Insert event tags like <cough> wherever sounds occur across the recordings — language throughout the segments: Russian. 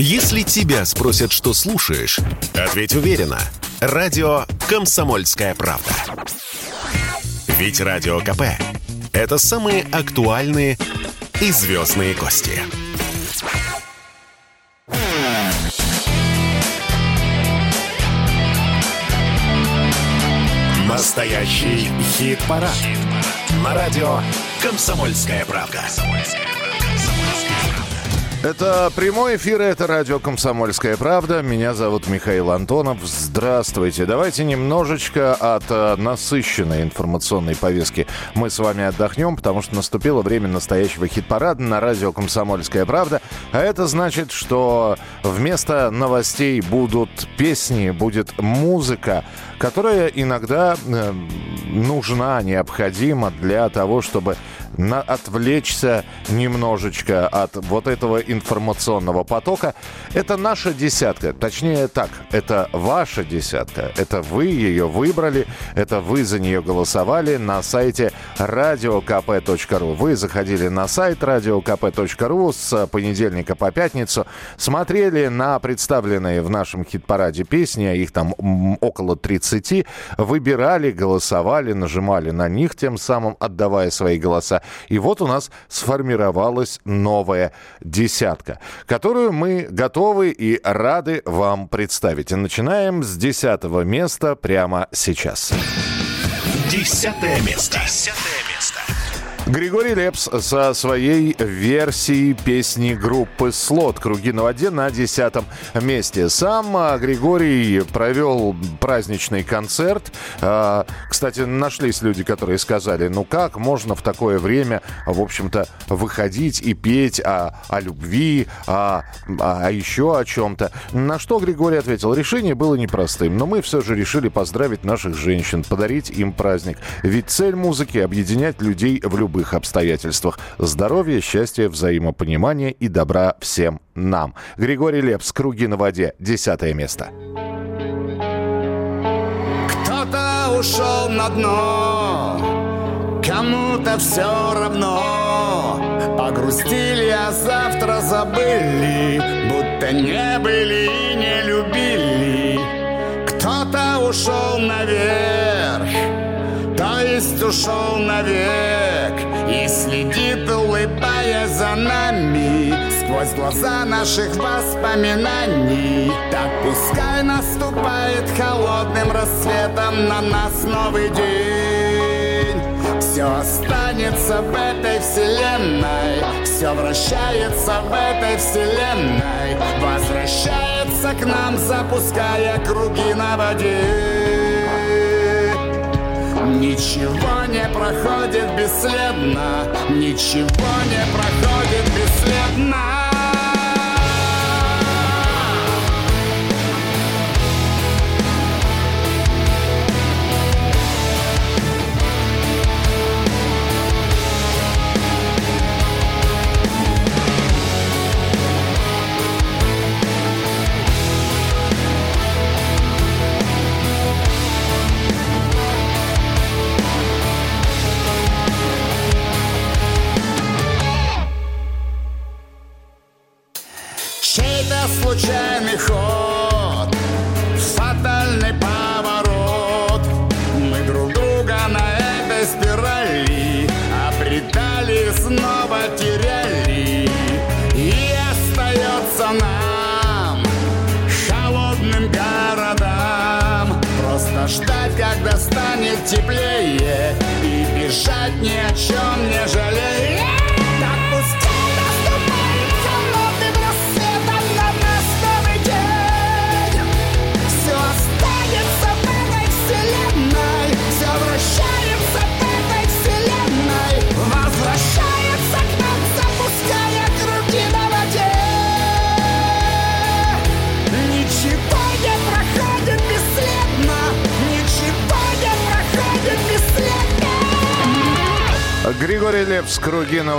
Если тебя спросят, что слушаешь, ответь уверенно. Радио «Комсомольская правда». Ведь Радио КП – это самые актуальные и звездные гости. Настоящий хит-парад. Хит На радио «Комсомольская правда». Это прямой эфир, это радио «Комсомольская правда». Меня зовут Михаил Антонов. Здравствуйте. Давайте немножечко от э, насыщенной информационной повестки мы с вами отдохнем, потому что наступило время настоящего хит-парада на радио «Комсомольская правда». А это значит, что вместо новостей будут песни, будет музыка, которая иногда э, нужна, необходима для того, чтобы на, отвлечься немножечко от вот этого информационного потока. Это наша десятка. Точнее так, это ваша десятка. Это вы ее выбрали, это вы за нее голосовали на сайте radiokp.ru. Вы заходили на сайт radiokp.ru с понедельника по пятницу, смотрели на представленные в нашем хит-параде песни, а их там около 30, выбирали, голосовали, нажимали на них, тем самым отдавая свои голоса. И вот у нас сформировалась новая десятка, которую мы готовы и рады вам представить. И начинаем с десятого места прямо сейчас. Десятое место. Десятое. Григорий Лепс со своей версией песни группы «Слот» «Круги на воде» на десятом месте. Сам а, Григорий провел праздничный концерт. А, кстати, нашлись люди, которые сказали, ну как можно в такое время, в общем-то, выходить и петь о, о любви, о, о еще о чем-то. На что Григорий ответил, решение было непростым, но мы все же решили поздравить наших женщин, подарить им праздник. Ведь цель музыки – объединять людей в любых любых обстоятельствах. Здоровья, счастья, взаимопонимания и добра всем нам. Григорий Лепс, «Круги на воде», десятое место. Кто-то ушел на дно, кому-то все равно. Погрустили, а завтра забыли, будто не были и не любили. Кто-то ушел наверх, то есть ушел навек И следит, улыбаясь за нами Сквозь глаза наших воспоминаний Так пускай наступает холодным рассветом На нас новый день. Все останется в этой вселенной Все вращается в этой вселенной Возвращается к нам, запуская круги на воде Ничего не проходит бесследно. Ничего не проходит бесследно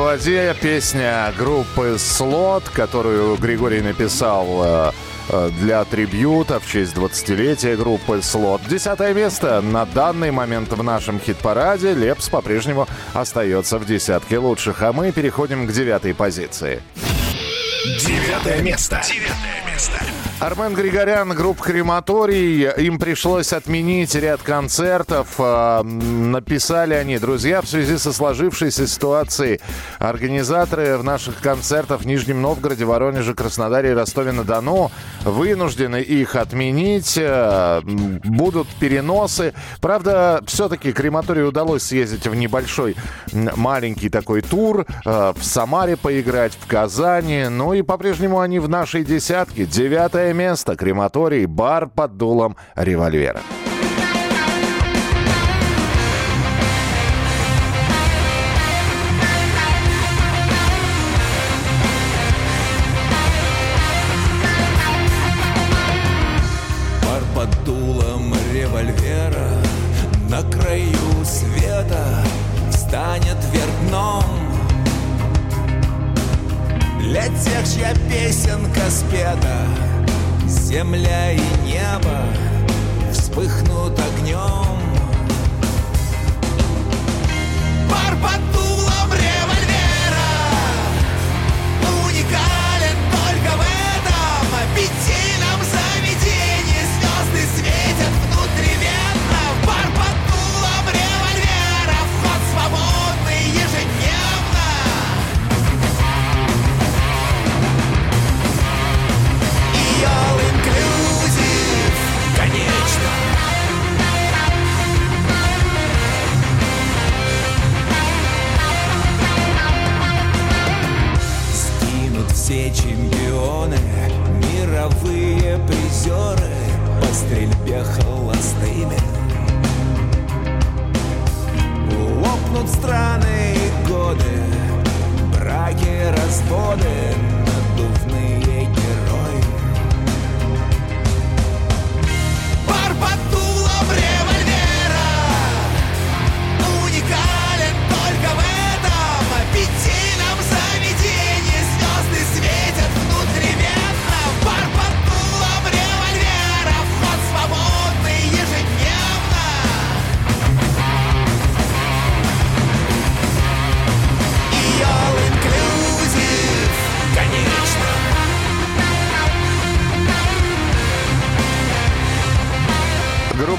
воде». Песня группы «Слот», которую Григорий написал э, э, для трибюта в честь 20-летия группы «Слот». Десятое место на данный момент в нашем хит-параде. Лепс по-прежнему остается в десятке лучших, а мы переходим к девятой позиции. Девятое место. Девятое. Армен Григорян, группа «Крематорий». Им пришлось отменить ряд концертов. А, написали они, друзья, в связи со сложившейся ситуацией. Организаторы в наших концертах в Нижнем Новгороде, Воронеже, Краснодаре и Ростове-на-Дону вынуждены их отменить. А, будут переносы. Правда, все-таки «Крематорию» удалось съездить в небольшой маленький такой тур. А, в Самаре поиграть, в Казани. Ну и по-прежнему они в нашей десятке. Девятое место. Крематорий, бар под дулом револьвера. Под дулом револьвера На краю света Встанет вверх Для тех, чья песенка спета Земля и небо вспыхнут огнем. Пар все чемпионы, мировые призеры По стрельбе холостыми. Лопнут страны и годы, браки, разводы Надувные герои. Пар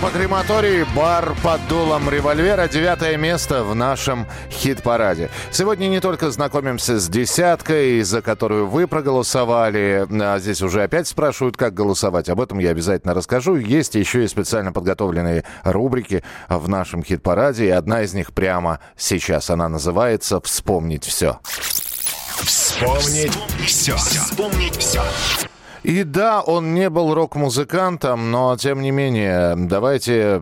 Группа «Крематорий», бар под дулом револьвера. Девятое место в нашем хит-параде. Сегодня не только знакомимся с десяткой, за которую вы проголосовали. А здесь уже опять спрашивают, как голосовать. Об этом я обязательно расскажу. Есть еще и специально подготовленные рубрики в нашем хит-параде. И одна из них прямо сейчас. Она называется «Вспомнить все». Вспомнить все. Вспомнить все. И да, он не был рок-музыкантом, но тем не менее, давайте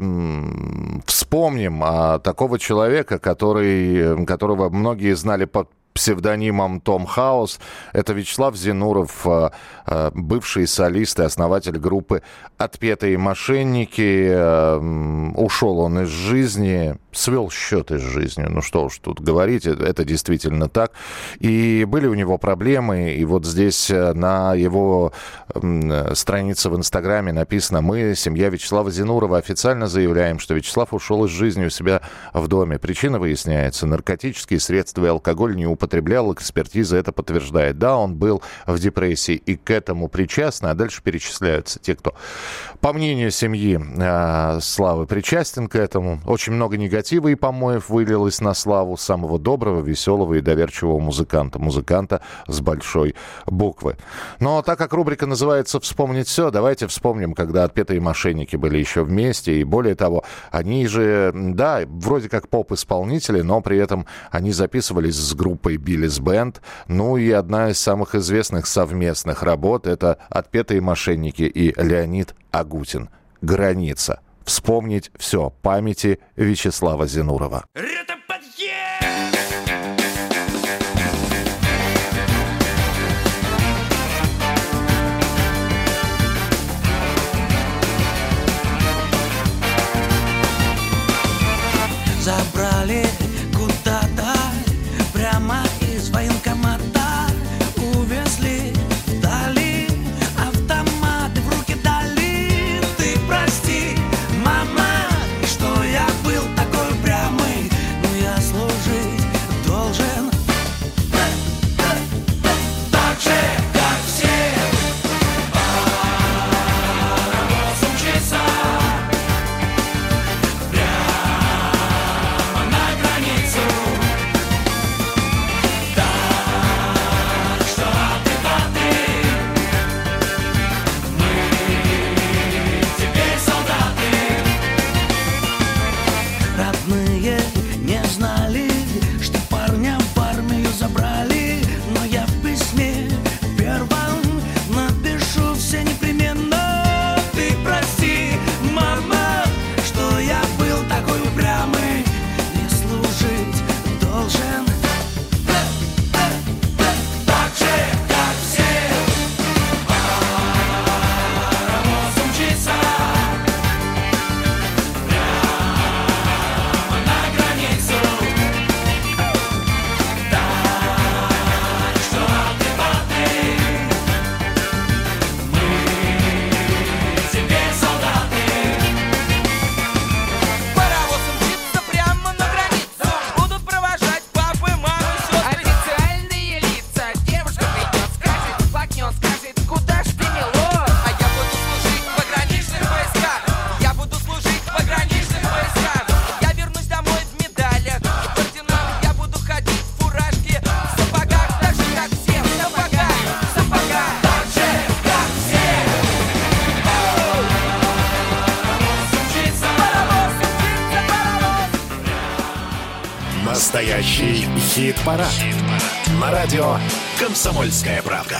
вспомним а, такого человека, который, которого многие знали под псевдонимом Том Хаус. Это Вячеслав Зинуров, а, а, бывший солист и основатель группы «Отпетые мошенники». М, Ушел он из жизни, свел счеты с жизнью. Ну что уж тут говорить, это- действительно так. И были у него проблемы, и вот здесь э, на его э, странице в Инстаграме написано «Мы, семья Вячеслава Зинурова, официально заявляем, что Вячеслав ушел из жизни у себя в доме. Причина выясняется. Наркотические средства и алкоголь не употреблял, экспертиза это подтверждает. Да, он был в депрессии и к этому причастны, а дальше перечисляются те, кто, по мнению семьи э, Славы, причастен к этому. Очень много негатива и помоев вылилось на Славу самого доброго, веселого и доверчивого музыканта. Музыканта с большой буквы. Но так как рубрика называется «Вспомнить все», давайте вспомним, когда отпетые мошенники были еще вместе. И более того, они же, да, вроде как поп-исполнители, но при этом они записывались с группой Биллис Бенд. Ну и одна из самых известных совместных работ – это «Отпетые мошенники» и Леонид Агутин. «Граница». Вспомнить все памяти Вячеслава Зинурова. Хит-парад. На радио «Комсомольская правда».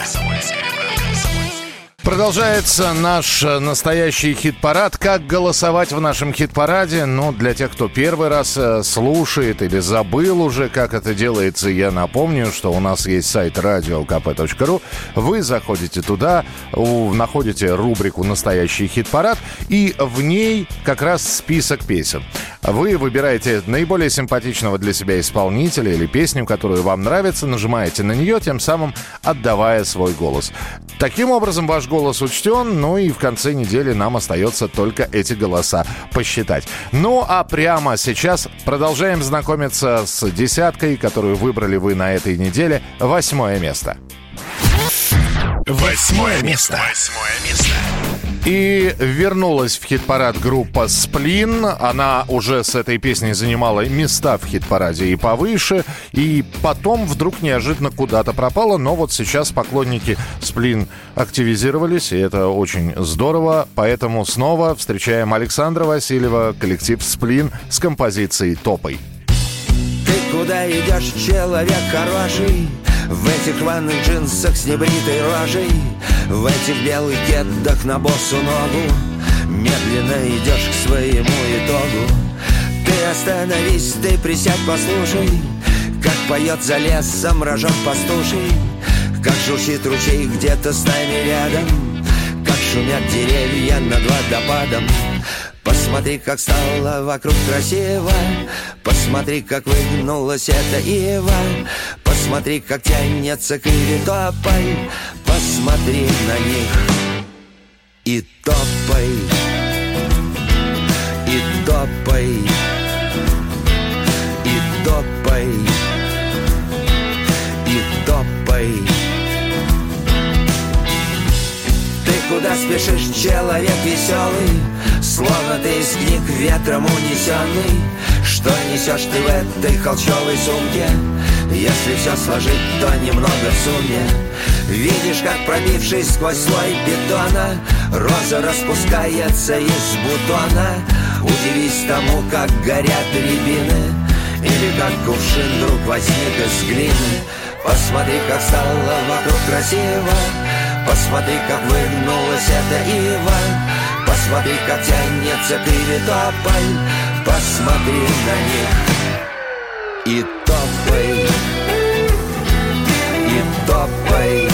Продолжается наш э, настоящий хит-парад. Как голосовать в нашем хит-параде? Ну, для тех, кто первый раз э, слушает или забыл уже, как это делается, я напомню, что у нас есть сайт radiokp.ru. Вы заходите туда, находите рубрику «Настоящий хит-парад», и в ней как раз список песен. Вы выбираете наиболее симпатичного для себя исполнителя или песню, которую вам нравится, нажимаете на нее, тем самым отдавая свой голос. Таким образом, ваш голос учтен, ну и в конце недели нам остается только эти голоса посчитать. Ну а прямо сейчас продолжаем знакомиться с десяткой, которую выбрали вы на этой неделе. Восьмое место. Восьмое место. Восьмое место. И вернулась в хит-парад группа «Сплин». Она уже с этой песней занимала места в хит-параде и повыше. И потом вдруг неожиданно куда-то пропала. Но вот сейчас поклонники «Сплин» активизировались, и это очень здорово. Поэтому снова встречаем Александра Васильева, коллектив «Сплин» с композицией «Топой». Ты куда идешь, человек хороший? В этих рваных джинсах с небритой рожей В этих белых кедах на босу ногу Медленно идешь к своему итогу. Ты остановись, ты присядь, послушай Как поет за лесом рожок пастуший Как журчит ручей где-то с нами рядом Как шумят деревья над водопадом Посмотри, как стало вокруг красиво. Посмотри, как выгнулась эта ива. Посмотри, как тянется к иве тополь Посмотри на них и топай. И топай. И топай. И топай. Ты куда спешишь, человек веселый Словно ты из книг ветром унесенный Что несешь ты в этой холчевой сумке? Если все сложить, то немного в сумме. Видишь, как пробившись сквозь слой бетона Роза распускается из бутона. Удивись тому, как горят рябины. Или как кувшин вдруг возник из глины. Посмотри, как стало вокруг красиво. Посмотри, как выгнулась эта ива Посмотри, как тянется тополь Посмотри на них. И топай. И топай.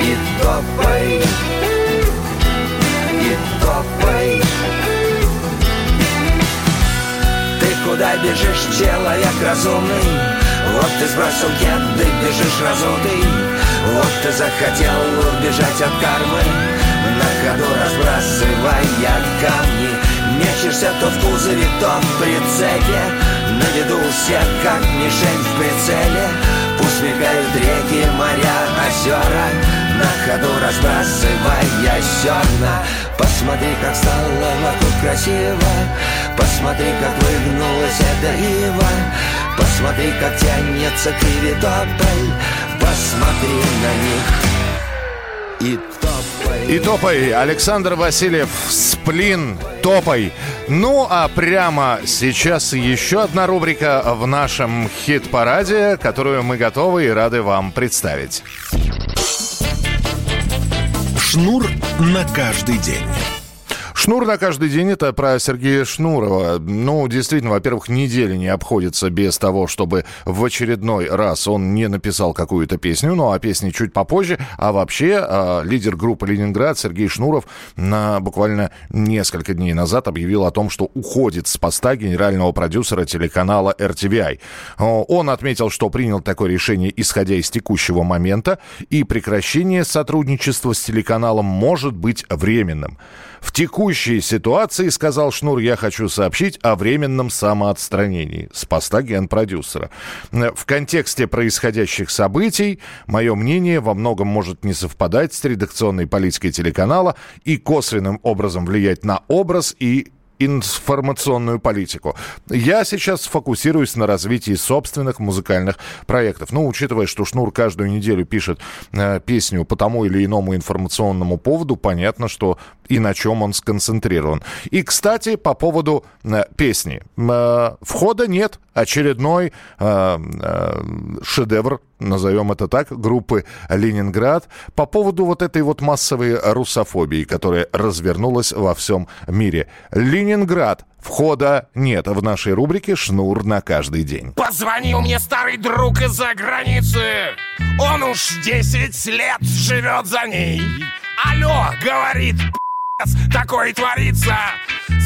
И топай. И топай. Ты куда бежишь, человек разумный? Вот ты сбросил кеды, бежишь разутый Вот ты захотел убежать от кармы На ходу разбрасывая камни. Мечешься то в кузове, то в прицепе На виду у как мишень в прицеле. Пусть мигают реки, моря, озера. На ходу разбрасывая зерна. Посмотри, как стало вокруг красиво. Посмотри, как выгнулась эта ива Посмотри, как тянется к иве тополь Посмотри на них. И И топай, Александр Васильев, Сплин, топай. Ну, а прямо сейчас еще одна рубрика в нашем хит-параде, которую мы готовы и рады вам представить. Шнур на каждый день. Шнур на каждый день это про Сергея Шнурова. Ну, действительно, во-первых, недели не обходится без того, чтобы в очередной раз он не написал какую-то песню, ну а песни чуть попозже. А вообще, э, лидер группы Ленинград Сергей Шнуров на буквально несколько дней назад объявил о том, что уходит с поста генерального продюсера телеканала RTVI. Он отметил, что принял такое решение, исходя из текущего момента, и прекращение сотрудничества с телеканалом может быть временным. В текущей ситуации, сказал Шнур, я хочу сообщить о временном самоотстранении с поста генпродюсера. В контексте происходящих событий мое мнение во многом может не совпадать с редакционной политикой телеканала и косвенным образом влиять на образ и информационную политику. Я сейчас фокусируюсь на развитии собственных музыкальных проектов. Ну, учитывая, что Шнур каждую неделю пишет э, песню по тому или иному информационному поводу, понятно, что и на чем он сконцентрирован. И, кстати, по поводу э, песни. Э, входа нет. Очередной э, э, шедевр, назовем это так, группы «Ленинград» по поводу вот этой вот массовой русофобии, которая развернулась во всем мире. «Ленинград» Входа нет в нашей рубрике «Шнур на каждый день». Позвонил мне старый друг из-за границы. Он уж 10 лет живет за ней. Алло, говорит, такое творится.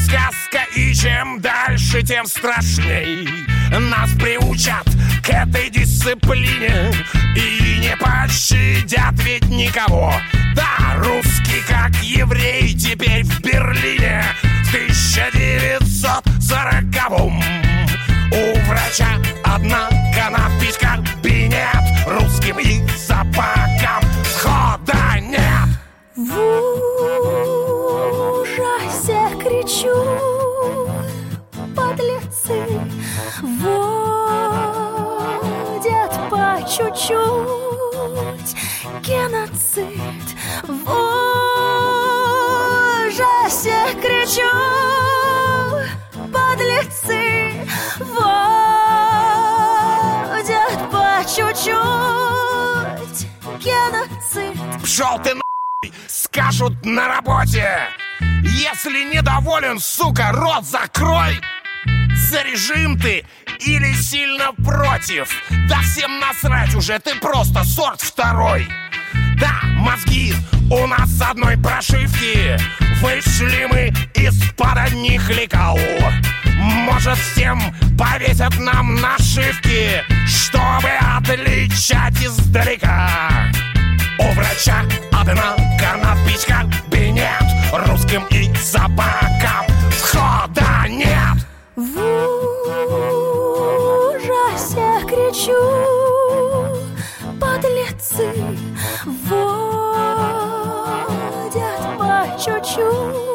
Сказка, и чем дальше, тем страшней. Нас приучат к этой дисциплине И не пощадят ведь никого. Да, русский как еврей теперь в Берлине. В 1940-м У врача однако надпись кабинет. Русским и собакам схода нет. В кричу подлецы Водят по чуть-чуть Геноцид. В ужасе кричу Подлецы Водят по чуть-чуть Геноцид. Пшел ты нахуй, скажут на работе. Если недоволен, сука, рот закрой. За режим ты или сильно против? Да всем насрать уже, ты просто сорт второй. Да, мозги у нас с одной прошивки. Вышли мы из-под одних лекал. Может всем повесят нам нашивки Чтобы отличать издалека у врача однако надпись кабинет Русским и собакам. Входа нет. В ужасе кричу Подлецы водят по чуть-чуть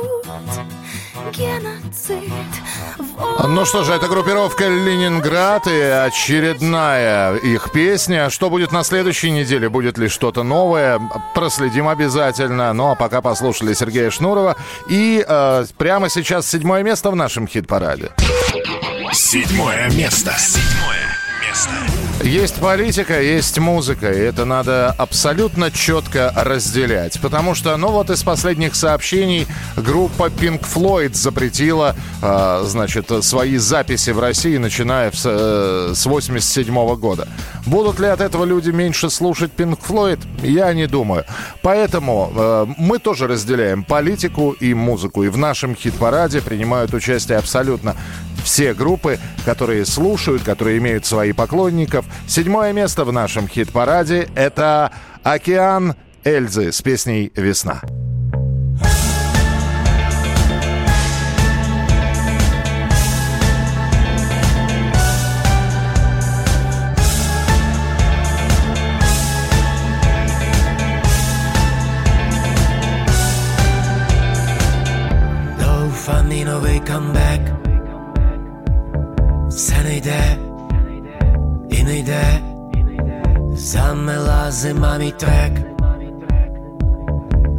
Ну что же, это группировка «Ленинград» и очередная их песня. Что будет на следующей неделе? Будет ли что-то новое? Проследим обязательно. Ну а пока послушали Сергея Шнурова. И э, прямо сейчас седьмое место в нашем хит-параде. Седьмое место. Седьмое место. Есть политика, есть музыка, и это надо абсолютно четко разделять. Потому что, ну вот из последних сообщений группа Pink Floyd запретила, э, значит, свои записи в России, начиная в, э, с 87 года. Будут ли от этого люди меньше слушать Pink Floyd? Я не думаю. Поэтому э, мы тоже разделяем политику и музыку. И в нашем хит-параде принимают участие абсолютно все группы, которые слушают, которые имеют свои поклонников. Седьмое место в нашем хит-параде – это «Океан Эльзы» с песней «Весна». Doufám nový Sen йде, і не йде, замела зима мій трек,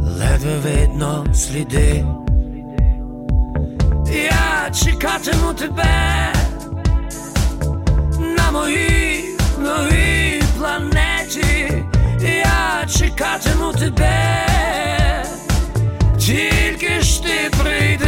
ледве видно сліди. Я чекатиму тебе на моїй новій планеті, я чекатиму тебе, тільки ж ти прийде.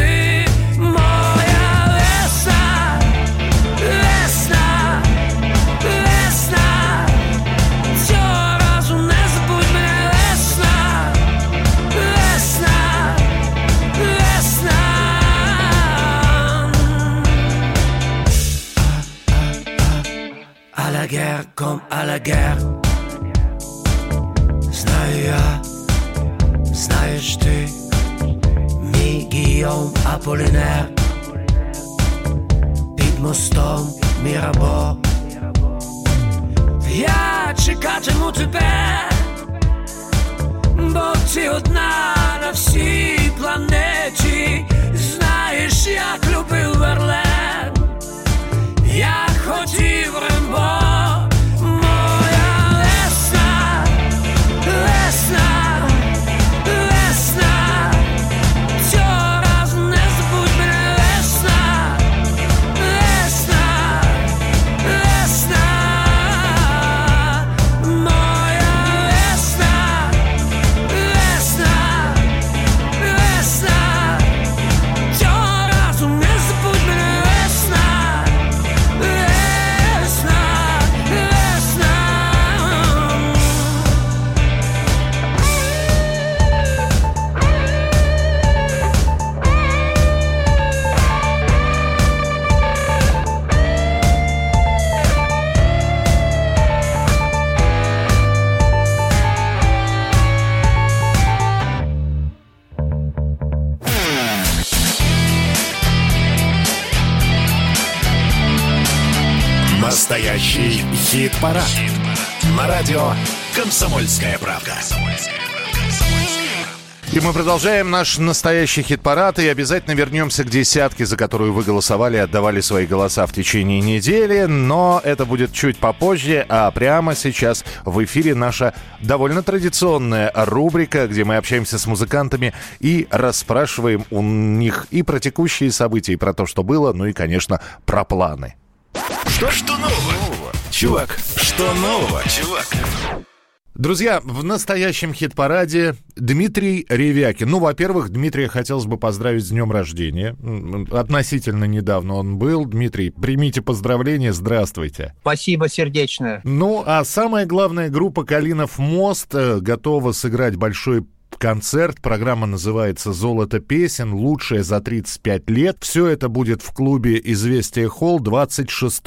la guerre comme à la guerre Знаю я, знаєш ти Мій Гійом Аполінер Під мостом Мірабо Я чекатиму тебе Бо ти одна на всій планеті Знаєш, як любив Верлен Я хотів Рембо Продолжаем наш настоящий хит-парад и обязательно вернемся к десятке, за которую вы голосовали и отдавали свои голоса в течение недели. Но это будет чуть попозже, а прямо сейчас в эфире наша довольно традиционная рубрика, где мы общаемся с музыкантами и расспрашиваем у них и про текущие события, и про то, что было, ну и, конечно, про планы. Что, что нового? Чувак, что нового, чувак? Друзья, в настоящем хит-параде Дмитрий Ревякин. Ну, во-первых, Дмитрия хотелось бы поздравить с днем рождения. Относительно недавно он был. Дмитрий, примите поздравления, здравствуйте. Спасибо сердечное. Ну, а самая главная группа «Калинов мост» э, готова сыграть большой концерт. Программа называется «Золото песен. Лучшее за 35 лет». Все это будет в клубе «Известия Холл» 26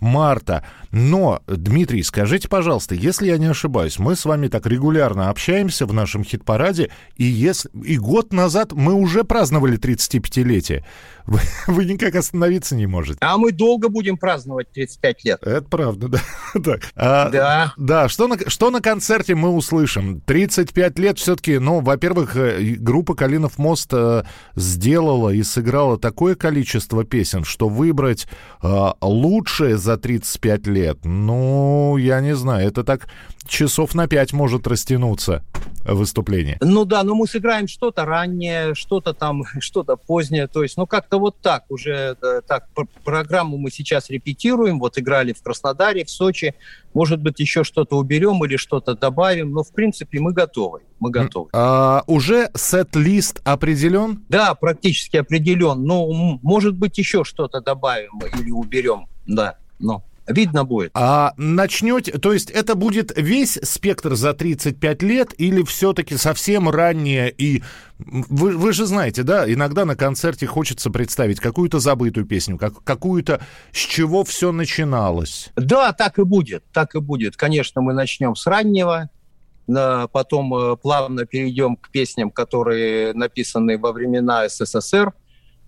марта. Но, Дмитрий, скажите, пожалуйста, если я не ошибаюсь, мы с вами так регулярно общаемся в нашем хит-параде, и, если, и год назад мы уже праздновали 35-летие. Вы, <laughs> вы никак остановиться не можете. А мы долго будем праздновать 35 лет. Это правда, да. <laughs> так. А, Да. Да, что на, что на концерте мы услышим? 35 лет все-таки, ну, во-первых, э, группа «Калинов мост» э, сделала и сыграла такое количество песен, что выбрать э, лучшее за 35 лет, ну, я не знаю, это так часов на 5 может растянуться выступление. Ну да, но мы сыграем что-то раннее, что-то там, <laughs> что-то позднее. То есть, ну как-то вот так уже, так, пр- программу мы сейчас репетируем. Вот играли в Краснодаре, в Сочи. Может быть, еще что-то уберем или что-то добавим. Но, в принципе, мы готовы. Мы готовы. А, уже сет-лист определен? Да, практически определен. Но, м, может быть, еще что-то добавим или уберем. Да, но видно будет. А начнете, то есть это будет весь спектр за 35 лет или все-таки совсем раннее и... Вы, вы же знаете, да, иногда на концерте хочется представить какую-то забытую песню, как, какую-то, с чего все начиналось. Да, так и будет, так и будет. Конечно, мы начнем с раннего, потом э, плавно перейдем к песням, которые написаны во времена СССР.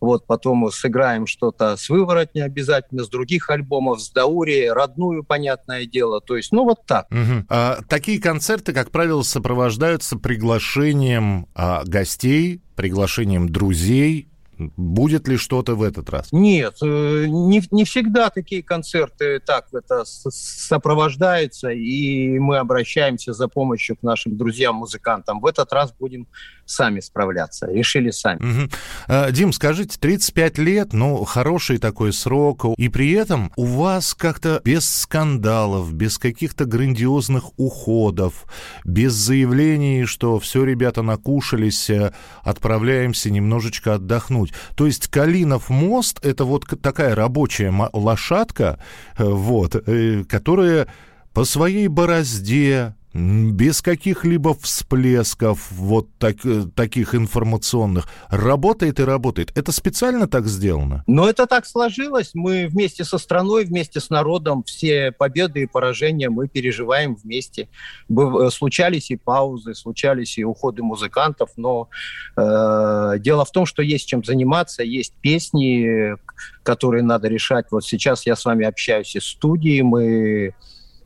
Вот потом сыграем что-то с выворотня обязательно, с других альбомов, с Даури, родную, понятное дело. То есть, ну вот так. Мгм. А, такие концерты, как правило, сопровождаются приглашением а, гостей, приглашением друзей. Будет ли что-то в этот раз? Нет, э, не, не всегда такие концерты так это сопровождаются, и мы обращаемся за помощью к нашим друзьям-музыкантам. В этот раз будем сами справляться. Решили сами. А, Дим, скажите, 35 лет, ну, хороший такой срок, и при этом у вас как-то без скандалов, без каких-то грандиозных уходов, без заявлений, что все, ребята, накушались, э, отправляемся немножечко отдохнуть. То есть Калинов мост — это вот такая рабочая лошадка, э, вот, э, которая по своей борозде, без каких-либо всплесков вот так- э, таких информационных, работает и работает. Это специально так сделано? Но это так сложилось. Мы вместе со страной, вместе с народом все победы и поражения мы переживаем вместе. Э, Случались и паузы, случались и уходы музыкантов, но э, дело в том, что есть чем заниматься, есть песни, которые надо решать. Вот сейчас я с вами общаюсь из студии, мы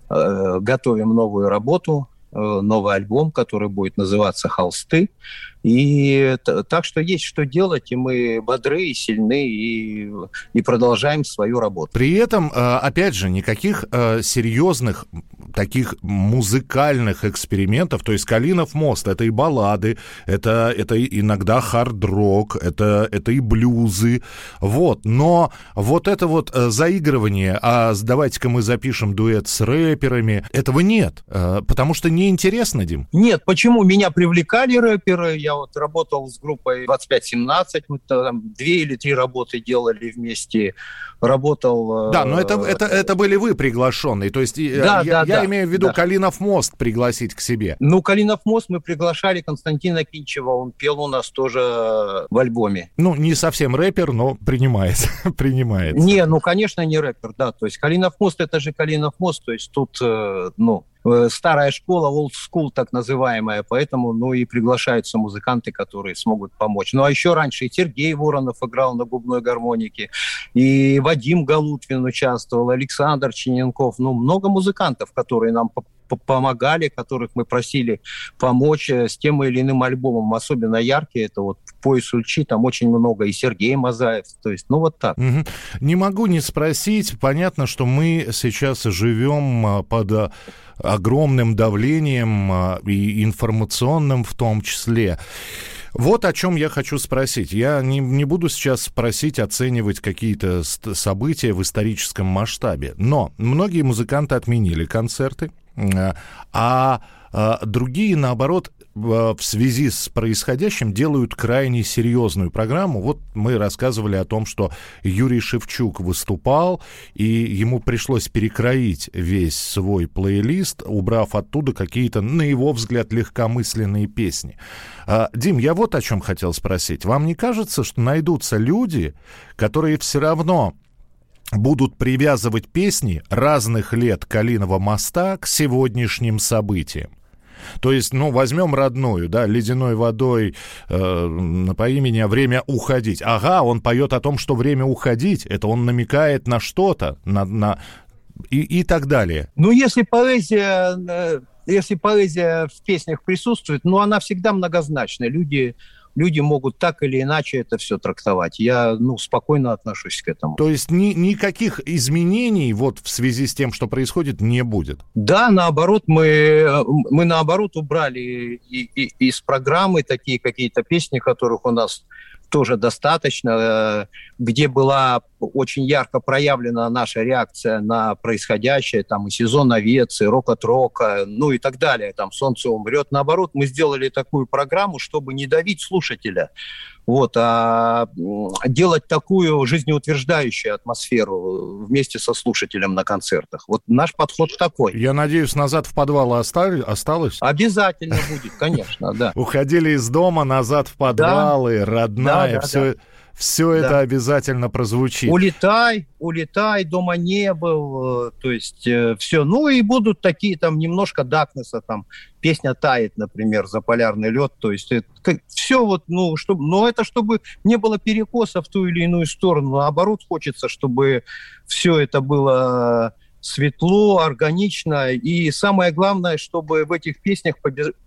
готовим новую работу, э, новый альбом, который будет называться «Холсты». И так что есть что делать, и мы бодры и сильны, и, и продолжаем свою работу. При этом, э, опять же, никаких э, серьезных таких музыкальных экспериментов, то есть Калинов мост, это и баллады, это, это иногда хард-рок, это, это и блюзы, вот, но вот это вот э, заигрывание, а давайте-ка мы запишем дуэт с рэперами, этого нет, э, потому что неинтересно, Дим. Нет, почему? Меня привлекали рэперы, я вот работал с группой 2517, мы там две или три работы делали вместе, работал... э, Да, но это, это, это были вы приглашенные, то есть Да, я, да, я да, имею в виду да. Калинов мост пригласить к себе. Ну, Калинов мост мы приглашали Константина Кинчева, он пел у нас тоже в альбоме. Ну, не совсем рэпер, но принимается. <laughs> принимается. Не, ну, конечно, не рэпер, да. То есть Калинов мост это же Калинов мост, то есть тут, э, ну, старая школа, old school так называемая, поэтому, ну, и приглашаются музыканты, которые смогут помочь. Ну, а еще раньше и Сергей Воронов играл на губной гармонике, и Вадим Галутвин участвовал, Александр Чиненков, ну, много музыкантов, которые нам помогали, которых мы просили помочь э, с тем или иным альбомом. Особенно яркие, это вот «Пояс Ульчи», там очень много, и Сергей Мазаев, то есть, ну вот так. Угу. Не могу не спросить, понятно, что мы сейчас живем а, под а, огромным давлением а, и информационным в том числе. Вот о чем я хочу спросить. Я не, не буду сейчас просить оценивать какие-то события в историческом масштабе, но многие музыканты отменили концерты, а, а другие, наоборот, в связи с происходящим делают крайне серьезную программу. Вот мы рассказывали о том, что Юрий Шевчук выступал, и ему пришлось перекроить весь свой плейлист, убрав оттуда какие-то, на его взгляд, легкомысленные песни. А, Дим, я вот о чем хотел спросить. Вам не кажется, что найдутся люди, которые все равно будут привязывать песни разных лет Калиного моста к сегодняшним событиям? То есть, ну, возьмем родную, да, ледяной водой э, по имени «Время уходить». Ага, он поет о том, что время уходить, это он намекает на что-то, на, на... И, и так далее. Ну, если поэзия э, если поэзия в песнях присутствует, ну, она всегда многозначная. Люди люди могут так или иначе это все трактовать. Я ну, спокойно отношусь к этому. То есть ни, никаких изменений вот в связи с тем, что происходит, не будет? Да, наоборот, мы, мы наоборот убрали и, и, из программы такие какие-то песни, которых у нас тоже достаточно, где была очень ярко проявлена наша реакция на происходящее, там и сезон овец, и рок от рока, ну и так далее, там «Солнце умрет». Наоборот, мы сделали такую программу, чтобы не давить слушателя, вот, а делать такую жизнеутверждающую атмосферу вместе со слушателем на концертах. Вот наш подход такой. Я надеюсь, назад в подвал остали, осталось? Обязательно будет, конечно, да. <laughs> Уходили из дома, назад в подвалы, родная, все все да. это обязательно прозвучит. Улетай, улетай, дома не был, э, то есть э, все. Ну и будут такие там немножко Дакнеса, там песня тает, например, за полярный лед, то есть это, все вот, ну, чтобы, но это чтобы не было перекоса в ту или иную сторону, наоборот хочется, чтобы все это было светло, органично. И самое главное, чтобы в этих песнях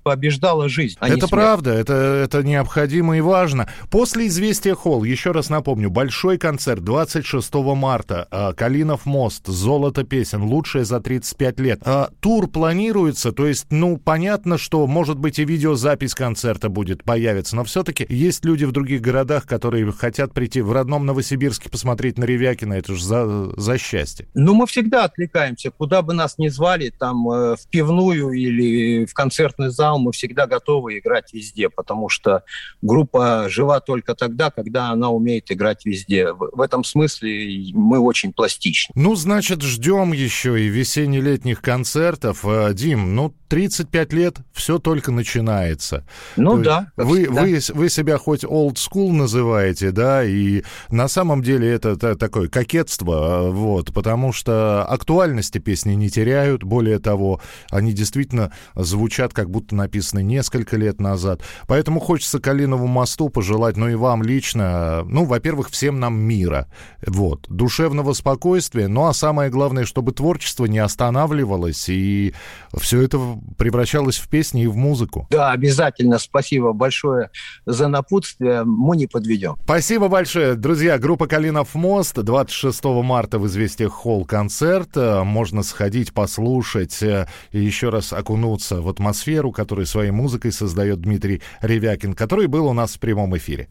побеждала жизнь. А это правда, это, это необходимо и важно. После «Известия Холл», еще раз напомню, большой концерт 26 марта, а, Калинов мост, «Золото песен», лучшее за 35 лет. А, тур планируется, то есть, ну, понятно, что, может быть, и видеозапись концерта будет, появиться, но все-таки есть люди в других городах, которые хотят прийти в родном Новосибирске посмотреть на Ревякина, это же за, за счастье. Ну, мы всегда отвлекаемся откликаемся. Куда бы нас ни звали, там э, в пивную или в концертный зал, мы всегда готовы играть везде, потому что группа жива только тогда, когда она умеет играть везде. В этом смысле мы очень пластичны. Ну, значит, ждем еще и весенне-летних концертов. Э, Дим, ну, 35 лет, все только начинается. Ну То да. Вы, вы, вы себя хоть old school называете, да, и на самом деле это, такое кокетство, э, вот, потому что актуально актуальности песни не теряют. Более того, они действительно звучат, как будто написаны несколько лет назад. Поэтому хочется Калинову мосту пожелать, ну и вам лично, ну, во-первых, всем нам мира, вот, душевного спокойствия, ну а самое главное, чтобы творчество не останавливалось и все это превращалось в песни и в музыку. Да, обязательно. Спасибо большое за напутствие. Мы не подведем. Спасибо большое. Друзья, группа «Калинов мост» 26 марта в «Известиях Холл» концерт можно сходить, послушать э, и еще раз окунуться в атмосферу, которую своей музыкой создает Дмитрий Ревякин, который был у нас в прямом эфире.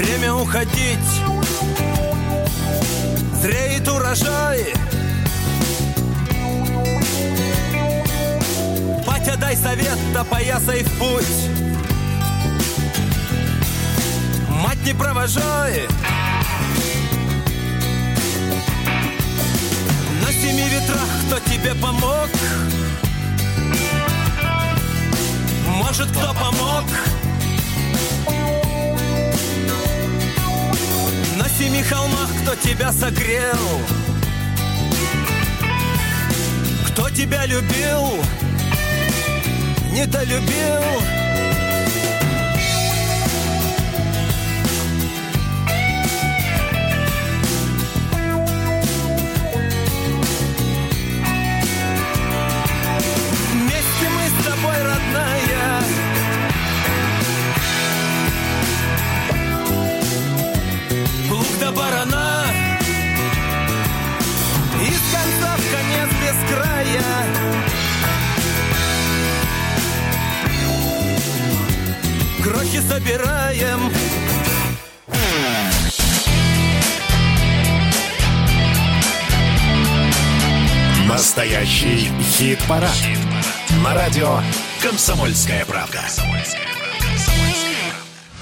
Время уходить зреет урожай. Батя, дай совет, опоясай в путь. Мать, не провожай. На семи ветрах кто тебе помог? Может, кто помог? Семи холмах кто тебя согрел? Кто тебя любил? Недолюбил? Вместе Настоящий хит-парад. На радио «Комсомольская правда».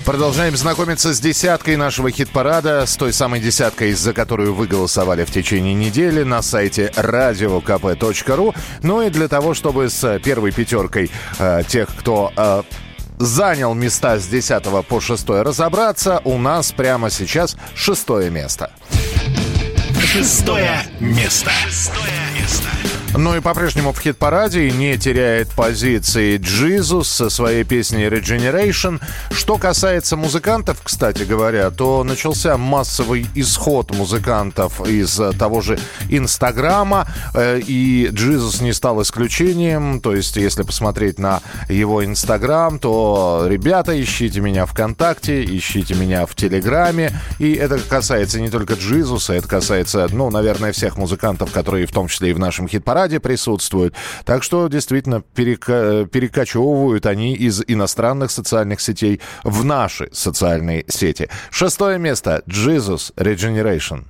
Продолжаем знакомиться с десяткой нашего хит-парада, с той самой десяткой, за которую вы голосовали в течение недели на сайте radiokp.ru. Ну и для того, чтобы с первой пятеркой э, тех, кто э, занял места с 10 по 6 разобраться, у нас прямо сейчас шестое место. Шестое место. Шестое место. Ну и по-прежнему в хит-параде не теряет позиции Джизус со своей песней Regeneration. Что касается музыкантов, кстати говоря, то начался массовый исход музыкантов из э, того же Инстаграма, э, и Джизус не стал исключением. То есть, если посмотреть на его Инстаграм, то, ребята, ищите меня ВКонтакте, ищите меня в Телеграме. И это касается не только Джизуса, это касается, ну, наверное, всех музыкантов, которые в том числе и в нашем хит-параде присутствуют. Так что действительно перека- перекочевывают они из иностранных социальных сетей в наши социальные сети. Шестое место. Jesus Regeneration.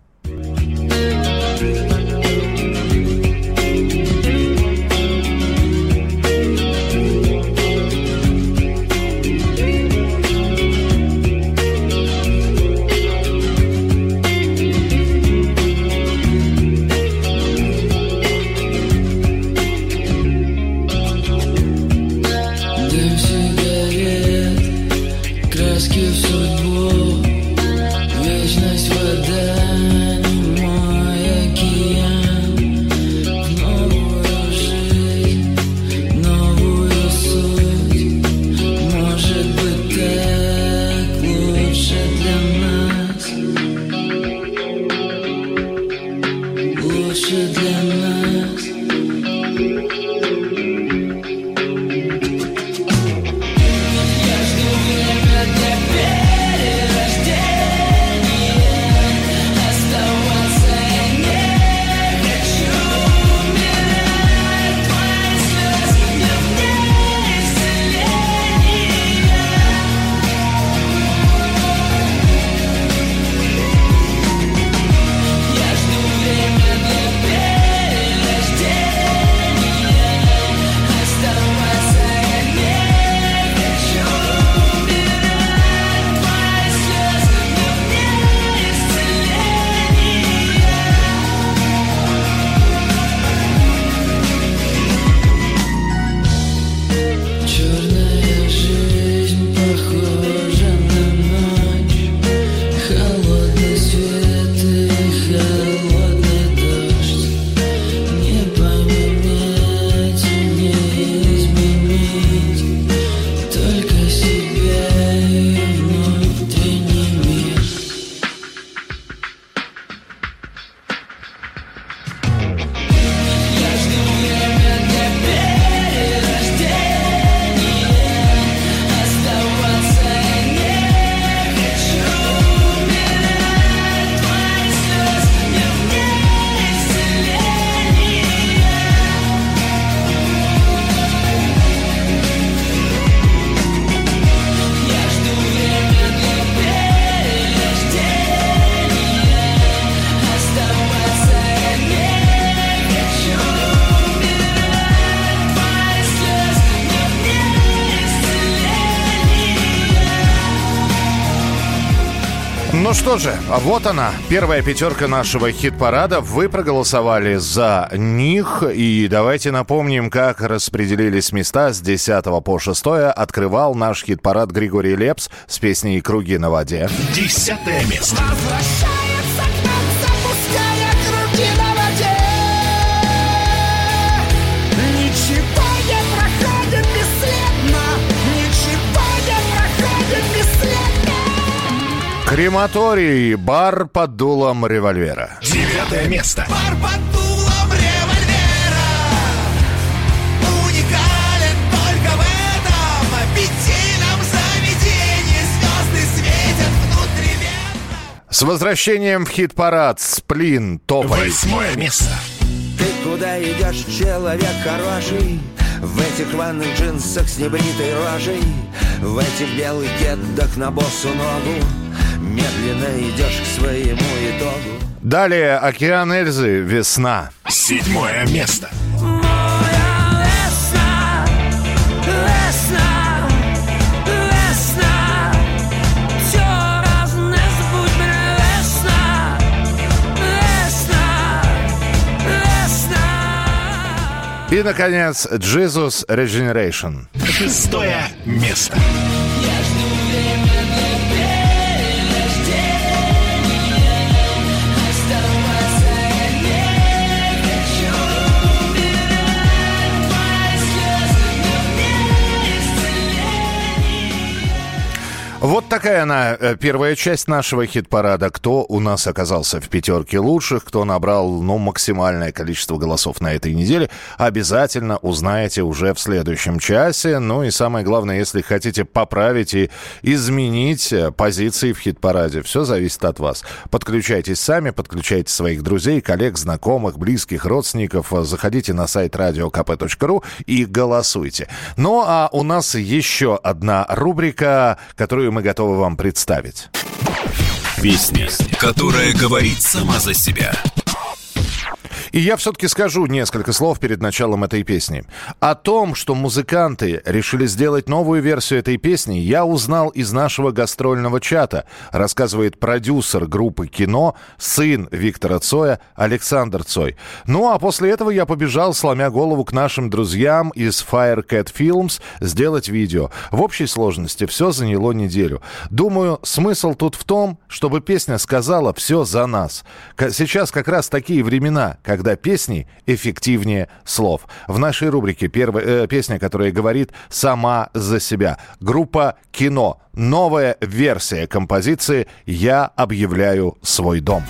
Что же, а вот она, первая пятерка нашего хит-парада. Вы проголосовали за них. И давайте напомним, как распределились места с 10 по 6. Открывал наш хит-парад Григорий Лепс с песней «Круги на воде». Десятое место. Возвращается Крематорий, бар под дулом револьвера. Девятое место. Пар под дулом револьвера Уникален только в этом питейном заведении Звезды светят внутривенно С возвращением в хит-парад «Сплин» топовый. Восьмое место. Ты куда идешь, человек хороший? В этих рваных джинсах с небритой рожей В этих белых кедах на босу ногу Медленно идешь к своему итогу Далее «Океан Эльзы. Весна». Седьмое место. И, наконец, «Jesus Regeneration». Шестое место. Вот такая она, э, первая часть нашего хит-парада. Кто у нас оказался в пятерке лучших, кто набрал, ну, максимальное количество голосов на этой неделе, обязательно узнаете уже в следующем часе. Ну и самое главное, если хотите поправить и изменить э, позиции в хит-параде, все зависит от вас. Подключайтесь сами, подключайте своих друзей, коллег, знакомых, близких, родственников. Заходите на сайт radiokp.ru и голосуйте. Ну а у нас еще одна рубрика, которую мы готовы вам представить. Песня, которая говорит сама за себя. И я все-таки скажу несколько слов перед началом этой песни. О том, что музыканты решили сделать новую версию этой песни, я узнал из нашего гастрольного чата, рассказывает продюсер группы «Кино», сын Виктора Цоя, Александр Цой. Ну а после этого я побежал, сломя голову к нашим друзьям из Firecat Films, сделать видео. В общей сложности все заняло неделю. Думаю, смысл тут в том, чтобы песня сказала все за нас. Сейчас как раз такие времена, когда песни эффективнее слов. В нашей рубрике первая э, песня, которая говорит сама за себя. Группа «Кино». Новая версия композиции «Я объявляю свой дом».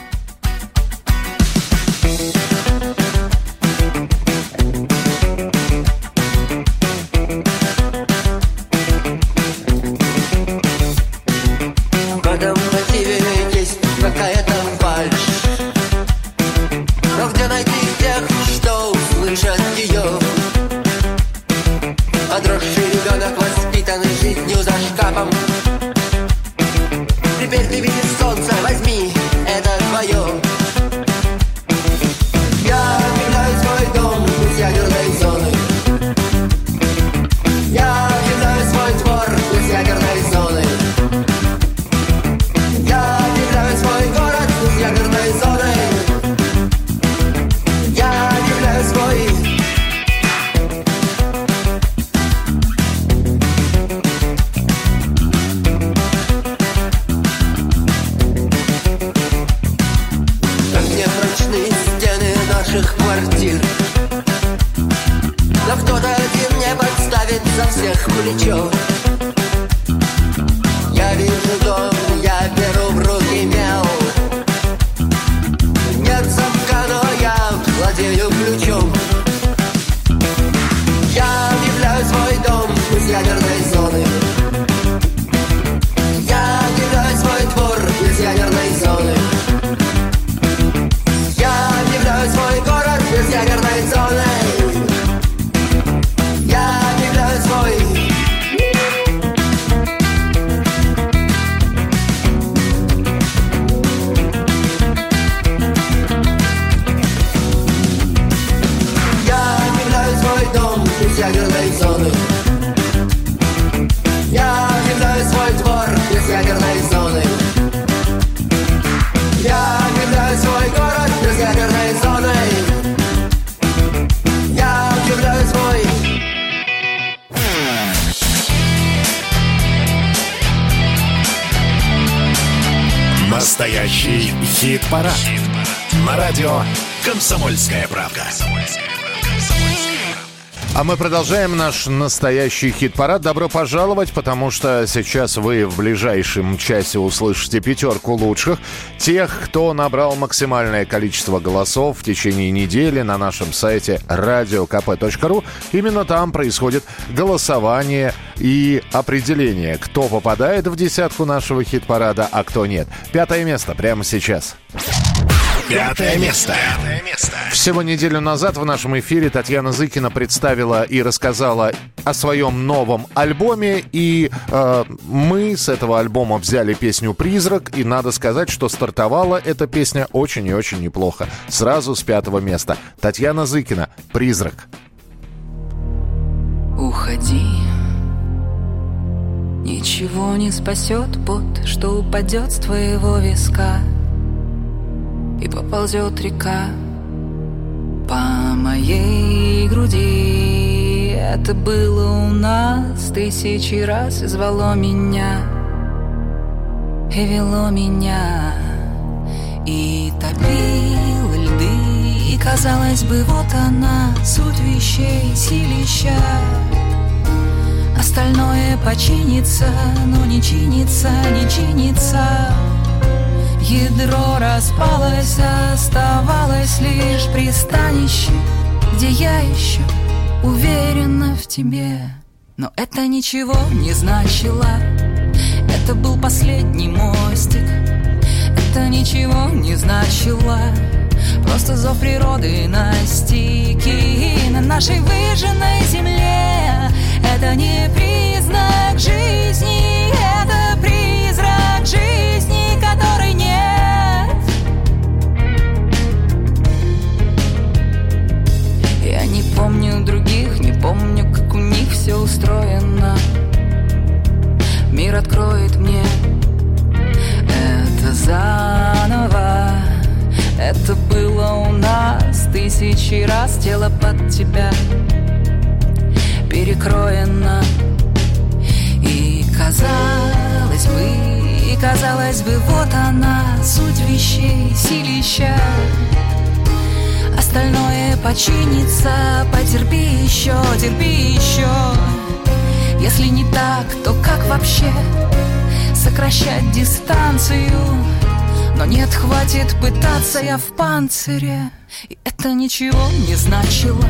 Продолжаем наш настоящий хит-парад. Добро пожаловать, потому что сейчас вы в ближайшем часе услышите пятерку лучших. Тех, кто набрал максимальное количество голосов в течение недели на нашем сайте radiokp.ru. Именно там происходит голосование и определение, кто попадает в десятку нашего хит-парада, а кто нет. Пятое место прямо сейчас. Пятое место. Всего неделю назад в нашем эфире Татьяна Зыкина представила и рассказала о своем новом альбоме. И э, мы с этого альбома взяли песню «Призрак». И надо сказать, что стартовала эта песня очень и очень неплохо. Сразу с пятого места. Татьяна Зыкина «Призрак». Уходи. Ничего не спасет пот, что упадет с твоего виска И поползет река по моей груди. Это было у нас тысячи раз и звало меня И вело меня И топило льды И казалось бы, вот она, суть вещей, силища. Остальное починится, но не чинится, не чинится Ядро распалось, оставалось лишь пристанище Где я еще уверена в тебе. Но это ничего не значило. Это был последний мостик. Это ничего не значило. Просто зов природы настиг И на нашей выжженной земле. Это не признак жизни устроено Мир откроет мне это заново. Это было у нас тысячи раз. Тело под тебя перекроено. И казалось бы, и казалось бы Вот она, суть вещей, силища Остальное починится, потерпи еще, терпи еще. Если не так, то как вообще сокращать дистанцию? Но нет, хватит пытаться, я в панцире. И это ничего не значило.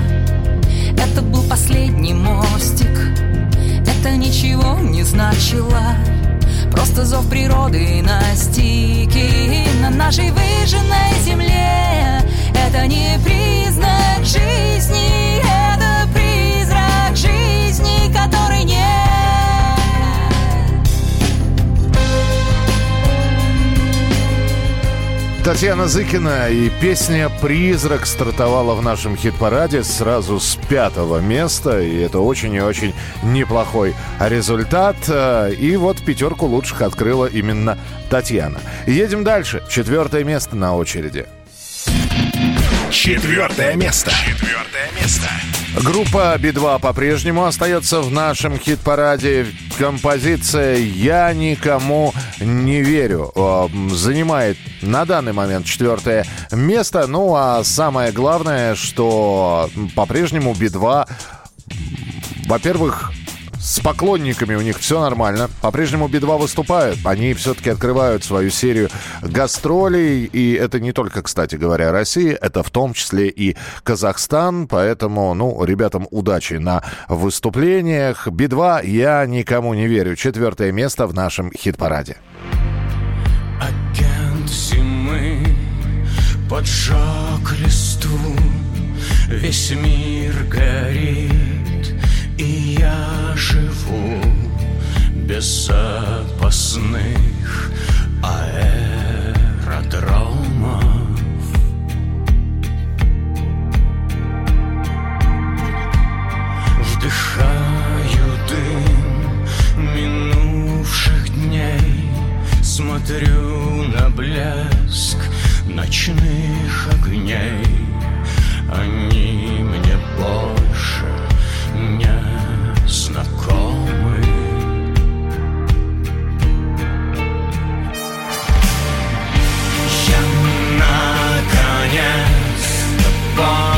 Это был последний мостик. Это ничего не значило. Просто зов природы настиг. И на нашей выжженной земле Это не признак жизни Это призрак жизни, которой нет Татьяна Зыкина и песня «Призрак» стартовала в нашем хит-параде сразу с пятого места, и это очень и очень неплохой результат. Э, И вот пятерку лучших открыла именно Татьяна. Едем дальше. Четвертое место на очереди. Четвертое место. Четвертое место. Группа Би-2 по-прежнему остается в нашем хит-параде. Композиция «Я никому не верю» занимает на данный момент четвертое место. Ну а самое главное, что по-прежнему Би-2, во-первых, с поклонниками у них все нормально. По-прежнему Би-2 выступают. Они все-таки открывают свою серию гастролей. И это не только, кстати говоря, Россия. Это в том числе и Казахстан. Поэтому, ну, ребятам удачи на выступлениях. Би-2 «Я никому не верю». Четвертое место в нашем хит-параде. Агент зимы поджег листву Весь мир горит И я живу без запасных аэродромов. Вдыхаю дым минувших дней Смотрю на блеск ночных огней. Они мне больше against the bar.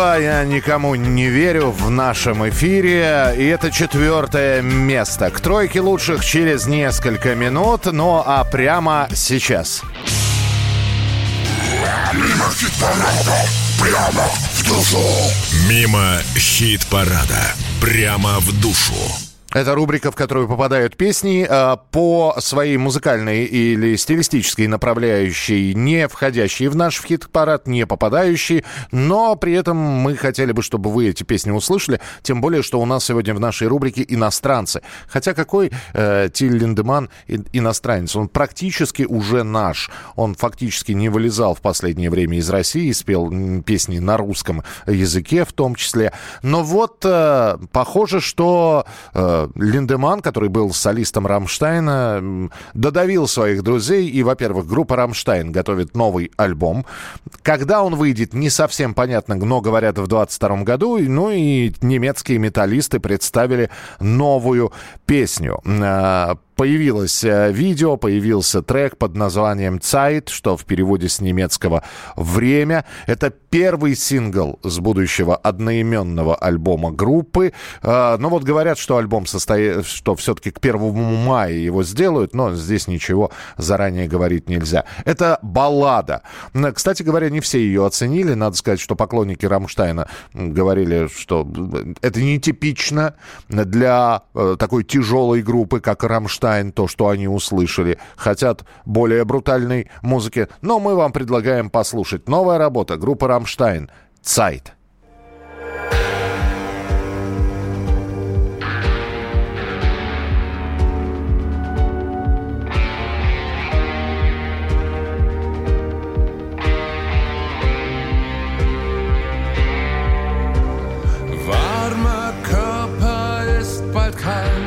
Би-2 «Я никому не верю» в нашем эфире. И это четвертое место. К тройке лучших через несколько минут. Ну а прямо сейчас. Мимо хит-парада, прямо в душу. Мимо хит-парада. Прямо в душу. Это рубрика, в которую попадают песни э, по своей музыкальной или стилистической направляющей, не входящие в наш хит-парад, не попадающие, но при этом мы хотели бы, чтобы вы эти песни услышали, тем более, что у нас сегодня в нашей рубрике иностранцы. Хотя какой э, Тиль Линдеман иностранец? Он практически уже наш. Он фактически не вылезал в последнее время из России, спел песни на русском языке в том числе. Но вот э, похоже, что э, Линдеман, который был солистом Рамштайна, додавил своих друзей. И, во-первых, группа Рамштайн готовит новый альбом. Когда он выйдет, не совсем понятно, но говорят в 22 году. Ну и немецкие металлисты представили новую песню. Появилось э, видео, появился трек под названием «Zeit», что в переводе с немецкого «Время». Это первый сингл с будущего одноименного альбома группы. Э, Но вот говорят, что альбом состоит, что все-таки к 1 мая его сделают, но здесь ничего заранее говорить нельзя. Это баллада. Кстати говоря, не все ее оценили. Надо сказать, что поклонники Рамштайна говорили, что это нетипично для э, такой тяжелой группы, как Рамштайн, то, что они услышали. Хотят более брутальной музыки. Но мы вам предлагаем послушать. Новая работа группы Рамштайн ist bald kalt,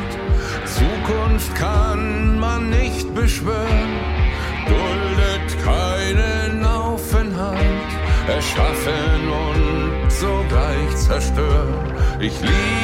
zerstören. Ich liege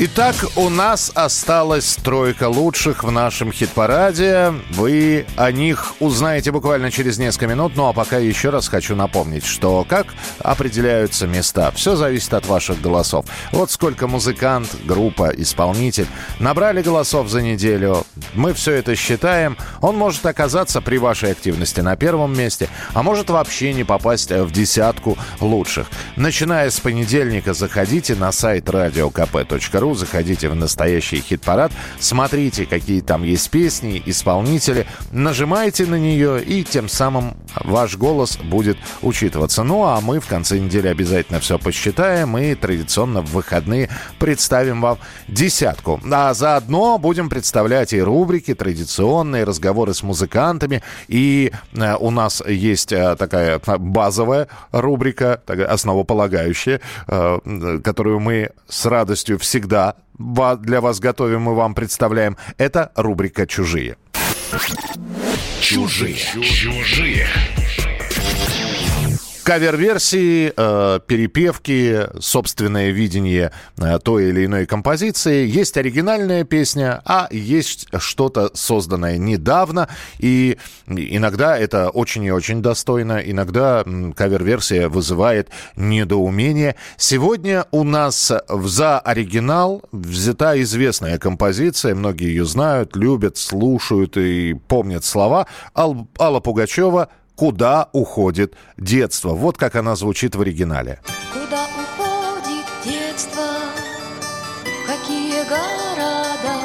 Итак, у нас осталась тройка лучших в нашем хит-параде. Вы о них узнаете буквально через несколько минут. Ну а пока еще раз хочу напомнить, что как определяются места. Все зависит от ваших голосов. Вот сколько музыкант, группа, исполнитель набрали голосов за неделю. Мы все это считаем. Он может оказаться при вашей активности на первом месте, а может вообще не попасть в десятку лучших. Начиная с понедельника заходите на сайт radiokp.ru заходите в настоящий хит-парад, смотрите, какие там есть песни, исполнители, нажимайте на нее, и тем самым ваш голос будет учитываться. Ну, а мы в конце недели обязательно все посчитаем и традиционно в выходные представим вам десятку. А заодно будем представлять и рубрики традиционные, разговоры с музыкантами. И э, у нас есть э, такая базовая рубрика, основополагающая, э, которую мы с радостью всегда для вас готовим и вам представляем. Это рубрика «Чужие». Чужие. Чужие. Кавер-версии, э, перепевки, собственное видение э, той или иной композиции. Есть оригинальная песня, а есть что-то созданное недавно. И иногда это очень и очень достойно. Иногда кавер-версия вызывает недоумение. Сегодня у нас за оригинал взята известная композиция. Многие ее знают, любят, слушают и помнят слова. Ал- Алла Пугачева «Куда уходит детство». Вот как она звучит в оригинале. Куда уходит детство? Какие города?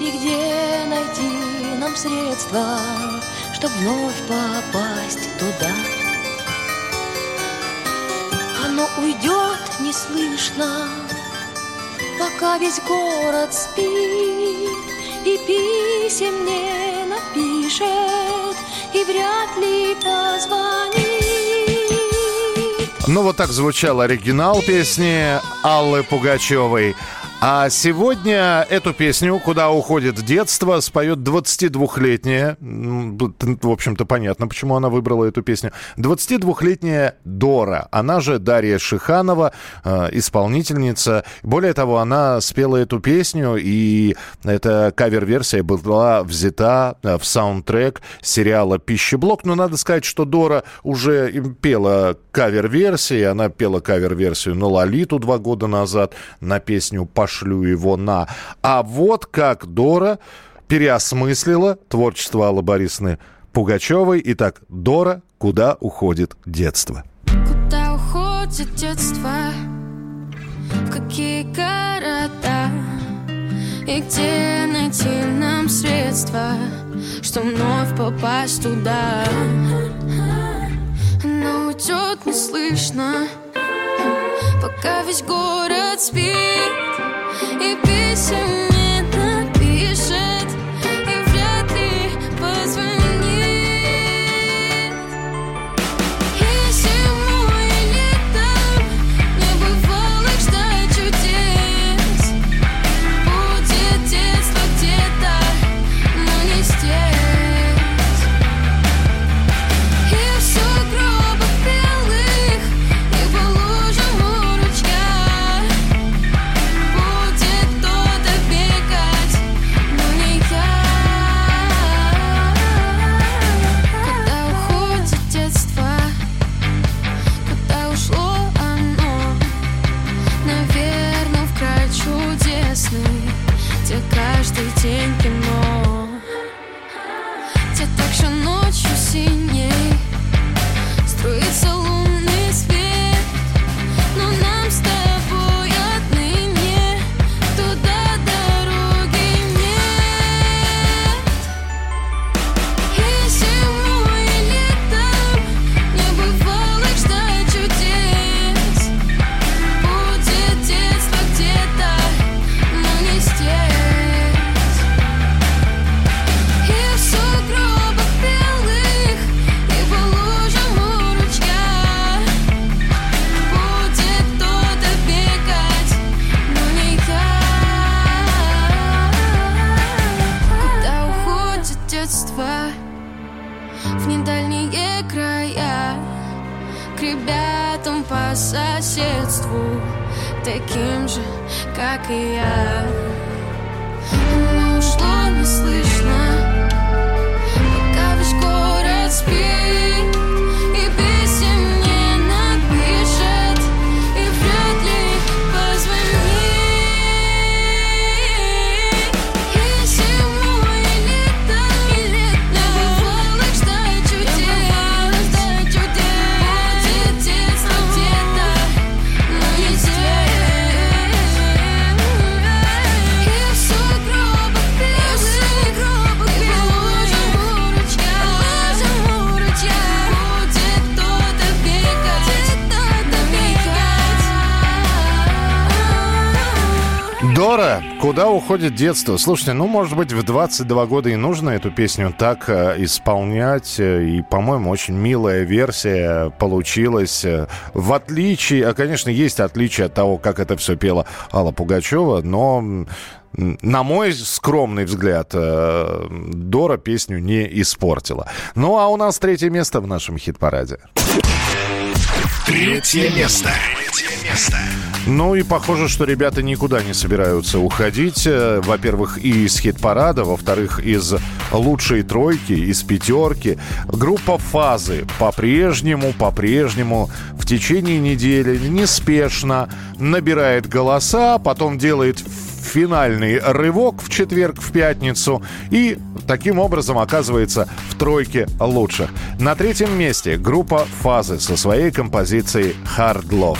И где найти нам средства, чтобы вновь попасть туда? Оно уйдет неслышно, пока весь город спит, и писем не напишет, и вряд ли позвонит. Ну, вот так звучал оригинал песни Аллы Пугачевой. А сегодня эту песню «Куда уходит детство» споет 22-летняя, м, в общем-то понятно, почему она выбрала эту песню, 22-летняя Дора, она же Дарья Шиханова, э, исполнительница. Более того, она спела эту песню, и эта кавер-версия была взята э, в саундтрек сериала «Пищеблок». Но надо сказать, что Дора уже пела кавер-версии, она пела кавер-версию на Лолиту два года назад, на песню «Пошлю его на». А вот как Дора переосмыслила творчество Аллы Борисовны Пугачевой. Итак, Дора, куда уходит детство? Куда уходит детство? В какие города? И где найти нам средства, что вновь попасть туда? Она уйдет неслышно, пока весь город спит, и писем Таким же, как и я куда уходит детство? Слушайте, ну, может быть, в 22 года и нужно эту песню так э, исполнять. э, И, по-моему, очень милая версия получилась. э, В отличие, а, конечно, есть отличие от того, как это все пела Алла Пугачева, но на мой скромный взгляд, Дора песню не испортила. Ну, а у нас третье место в нашем хит-параде. Третье место. Ну и похоже, что ребята никуда не собираются уходить. Э, Во-первых, из хит-парада, во-вторых, из лучшей тройки, из пятерки. Группа «Фазы» по-прежнему, по-прежнему в течение недели неспешно набирает голоса, потом делает финальный рывок в четверг, в пятницу и таким образом оказывается в тройке лучших. На третьем месте группа «Фазы» со своей композицией «Hard Love».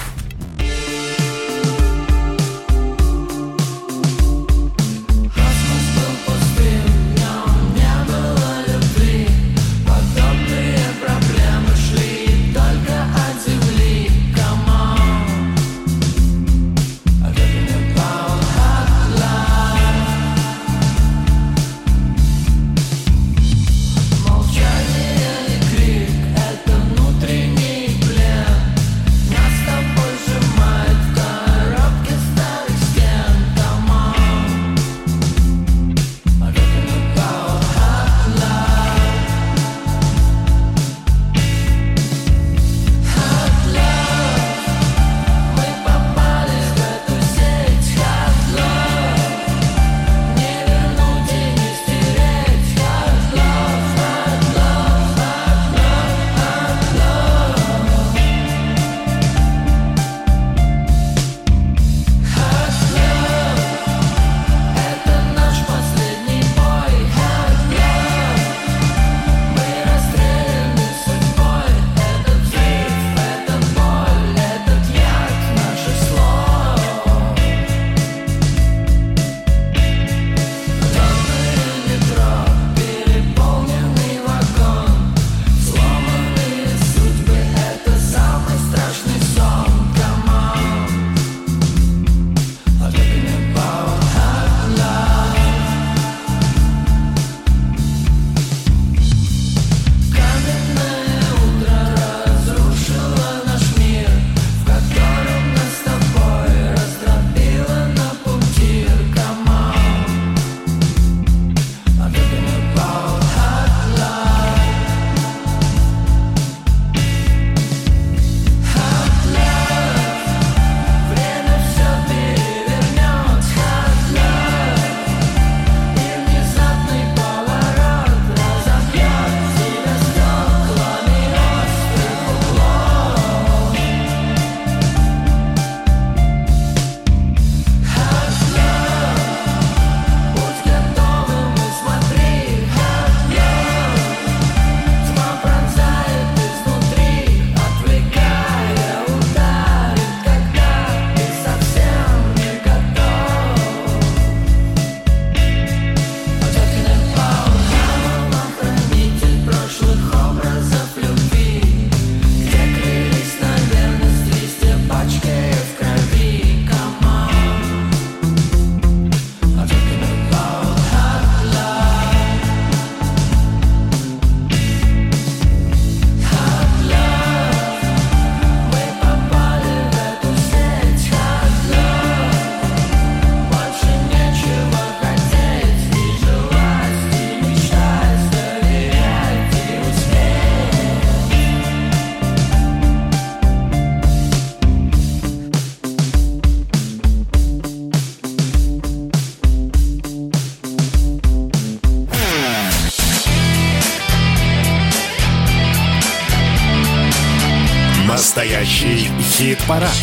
Хит-парад.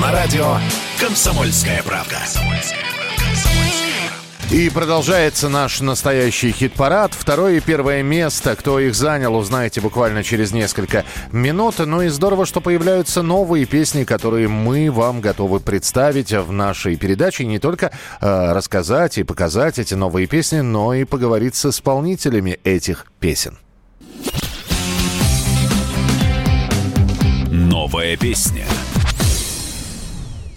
На радио «Комсомольская правда». И продолжается наш настоящий хит-парад. Второе и первое место. Кто их занял, узнаете буквально через несколько минут. Ну и здорово, что появляются новые песни, которые мы вам готовы представить в нашей передаче. И не только э, рассказать и показать эти новые песни, но и поговорить с исполнителями этих песен. Новая песня.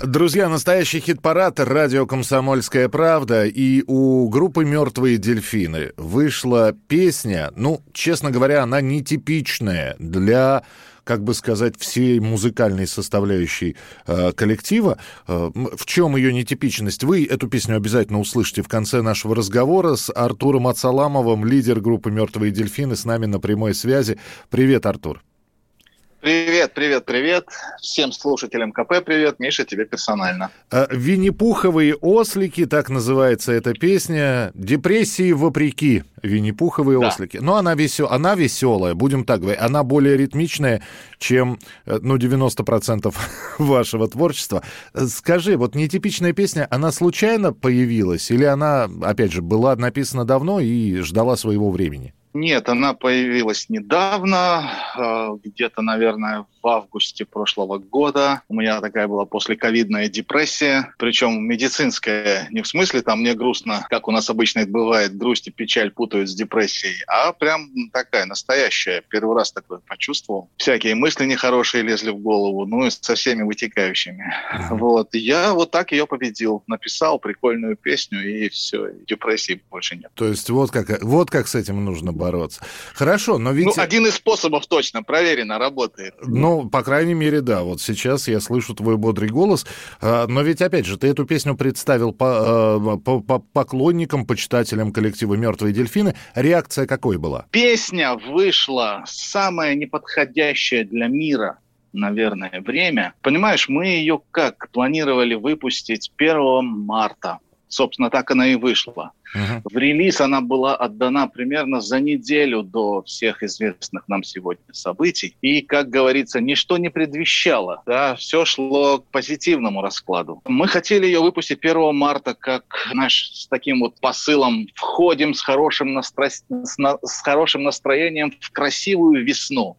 Друзья, настоящий хит-парад «Радио Комсомольская правда» и у группы «Мертвые дельфины» вышла песня, ну, честно говоря, она нетипичная для как бы сказать, всей музыкальной составляющей э, коллектива. Э, в чем ее нетипичность? Вы эту песню обязательно услышите в конце нашего разговора с Артуром Ацаламовым, лидер группы «Мертвые дельфины», с нами на прямой связи. Привет, Артур. Привет, привет, привет. Всем слушателям КП привет. Миша, тебе персонально. Э, Винни-Пуховые ослики, так называется эта песня. Депрессии вопреки. Винни-Пуховые Да. ослики. Но она, весел... она веселая, будем так говорить. Она более ритмичная, чем, э, ну, 90% <laughs> вашего творчества. Э, Скажи, вот нетипичная песня, она случайно появилась? Или она, опять же, была написана давно и ждала своего времени? Нет, она появилась недавно, э, где-то, наверное, в августе прошлого года. У меня такая была послековидная депрессия, причем медицинская, не в смысле там мне грустно, как у нас обычно это бывает, грусть и печаль путают с депрессией, а прям такая настоящая. Первый раз такое почувствовал. Всякие мысли нехорошие лезли в голову, ну и со всеми вытекающими. Вот, я вот так ее победил. Написал прикольную песню, и все, депрессии больше нет. То есть вот как, вот как с этим нужно бороться. Хорошо, но ведь... Ну, один из способов точно, проверено, работает. Ну, по крайней мере, да. Вот сейчас я слышу твой бодрый голос. А, Но ведь, опять же, ты эту песню представил по, э, по- по поклонникам, почитателям коллектива «Мертвые дельфины». Реакция какой была? Песня вышла самое неподходящее для мира наверное, время. Понимаешь, мы ее как планировали выпустить 1 марта. Собственно, так она и вышла. В релиз она была отдана примерно за неделю до всех известных нам сегодня событий. И, как говорится, ничто не предвещало. Да, все шло к позитивному раскладу. Мы хотели ее выпустить 1 марта, как, знаешь, с таким вот посылом «Входим с хорошим, настро... с на- с хорошим настроением в красивую весну».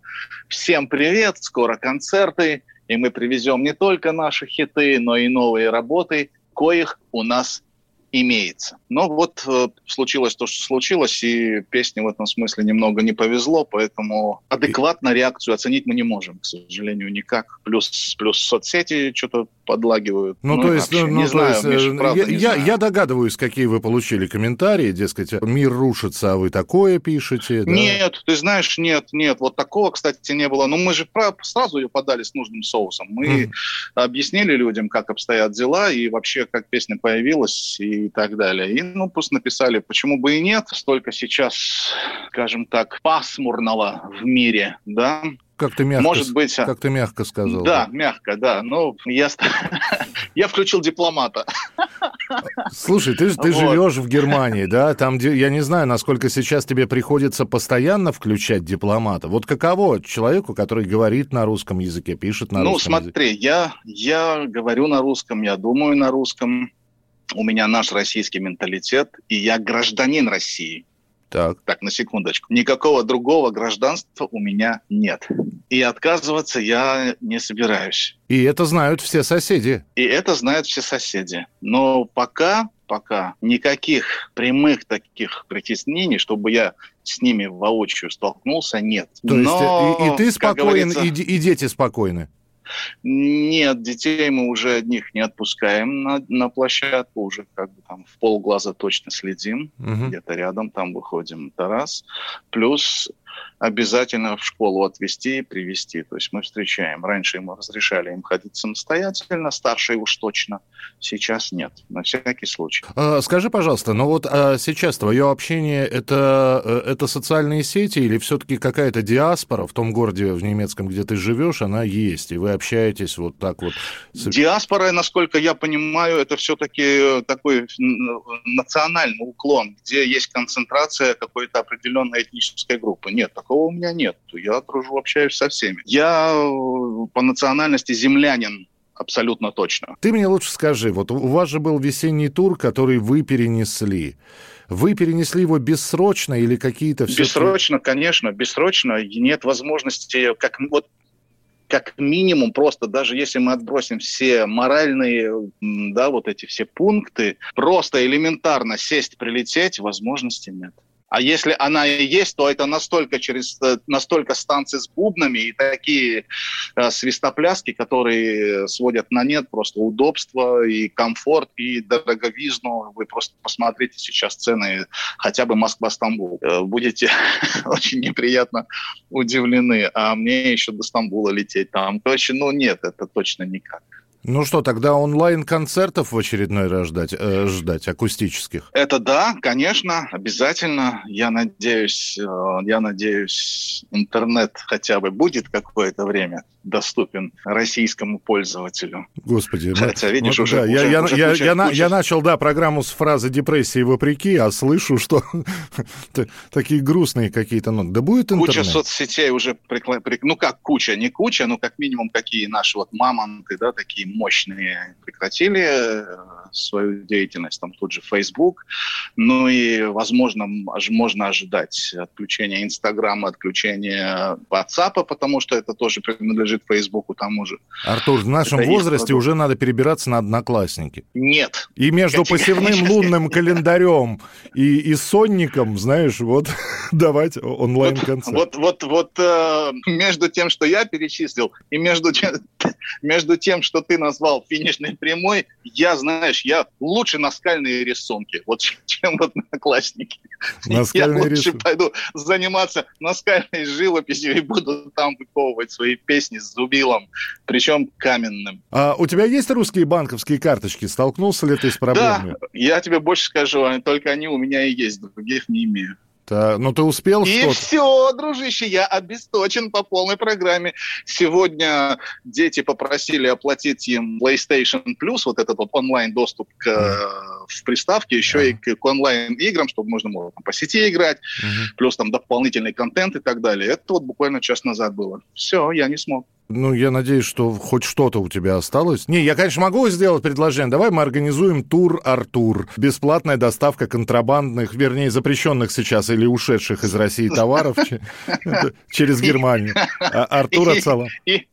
Всем привет, скоро концерты, и мы привезем не только наши хиты, но и новые работы, коих у нас имеется. Но вот э, случилось то, что случилось, и песне в этом смысле немного не повезло, поэтому адекватно реакцию оценить мы не можем, к сожалению, никак. Плюс, плюс соцсети что-то подлагивают. Ну, и то есть, вообще, ну, не то знаю, есть, Миша, э, правда, я, не я- знаю. я догадываюсь, какие вы получили комментарии, дескать, мир рушится, а вы такое пишете. да? Нет, ты знаешь, нет, нет, вот такого, кстати, не было. Но мы же сразу ее подали с нужным соусом. Мы Мгм. объяснили людям, как обстоят дела и вообще, как песня появилась и так далее. И, ну, просто написали, почему бы и нет. Столько сейчас, скажем так, пасмурного в мире, да. Как ты мягко, Может быть, а- как ты мягко сказал. Да, мягко, да. Ну, я, <laughs> я включил дипломата. Слушай, ты, ты Вот. живешь в Германии, да? Там, где, я не знаю, насколько сейчас тебе приходится постоянно включать дипломата. Вот каково человеку, который говорит на русском языке, пишет на ну, русском языке? смотри, я, я говорю на русском, я думаю на русском. У меня наш российский менталитет, и я гражданин России. Так. Так, на секундочку. Никакого другого гражданства у меня нет. И отказываться я не собираюсь. И это знают все соседи. И это знают все соседи. Но пока, пока никаких прямых таких притеснений, чтобы я с ними воочию столкнулся, нет. То есть Но, и, и ты спокоен, и, и дети спокойны. Нет, детей мы уже одних не отпускаем на, на площадку, уже как бы там в полглаза точно следим, Мгм. где-то рядом там выходим, это раз. Плюс обязательно в школу отвезти и привезти, то есть мы встречаем. Раньше ему разрешали им ходить самостоятельно, старшие уж точно, сейчас нет, на всякий случай. А, Скажи, пожалуйста, ну вот а, сейчас твое общение это, э, это социальные сети или все-таки какая-то диаспора в том городе в немецком, где ты живешь, она есть, и вы общаетесь вот так вот? Диаспора, насколько я понимаю, это все-таки такой н- национальный уклон, где есть концентрация какой-то определенной этнической группы. Нет, такого у меня нет. Я дружу, общаюсь со всеми. Я э, по национальности землянин, абсолютно точно. Ты мне лучше скажи, вот у вас же был весенний тур, который вы перенесли. Вы перенесли его бессрочно или какие-то все... Бессрочно, конечно, бессрочно. Нет возможности, как вот как минимум, просто даже если мы отбросим все моральные, да, вот эти все пункты, просто элементарно сесть, прилететь, возможности нет. А если она и есть, то это настолько через э, настолько станции с бубнами и такие э, свистопляски, которые сводят на нет просто удобство и комфорт и дороговизну. Вы просто посмотрите сейчас цены хотя бы Москва-Стамбул. Э, Будете <laughs> очень неприятно удивлены. А мне еще до Стамбула лететь там. Точно, ну нет, это точно никак. Ну что, тогда онлайн-концертов в очередной раз ждать, э, ждать акустических? Это да, конечно, обязательно. Я надеюсь, э, я надеюсь, интернет хотя бы будет какое-то время доступен российскому пользователю. Господи, мы- Хотя, видишь, вот уже, да, я, уже- я, уже я- куча- я куча- я начал, да, программу с фразы депрессии вопреки, а слышу, что <laughs> такие грустные какие-то ноты. Да будет интернет? Куча соцсетей уже, ну как куча, не куча, но как минимум какие наши вот мамонты, да, такие мощные, прекратили э, свою деятельность, там тут же Facebook, ну и, возможно, можно ожидать отключения Инстаграма, отключения WhatsApp, потому что это тоже принадлежит Фейсбуку тому же. Артур, в нашем Это возрасте уже надо перебираться на одноклассники. Нет. И между посевным лунным календарем и, и сонником, знаешь, вот <laughs> давать онлайн-концерт. Вот, вот, вот э, между тем, что я перечислил, и между тем, <laughs> между тем, что ты назвал финишной прямой, я, знаешь, я лучше наскальные рисунки, вот <laughs> чем вот одноклассники. <laughs> Наскальные я лучше рисунки. пойду заниматься наскальной живописью и буду там выковывать свои песни с зубилом, причем каменным. А у тебя есть русские банковские карточки? Столкнулся ли ты с проблемами? Да, я тебе больше скажу, только они у меня и есть, других не имею. Та- ну, ты успел И что-то? все, дружище, я обесточен по полной программе. Сегодня дети попросили оплатить им PlayStation Plus, вот этот вот онлайн-доступ к, э, в приставке, еще и к, к онлайн-играм, чтобы можно было там по сети играть, плюс там дополнительный контент и так далее. Это вот буквально час назад было. Все, я не смог. Ну, я надеюсь, что хоть что-то у тебя осталось. Не, я, конечно, могу сделать предложение. Давай мы организуем тур Артур. Бесплатная доставка контрабандных, вернее, запрещенных сейчас или ушедших из России <laughs> товаров че- <laughs> через Германию. А Артур Ацала. И,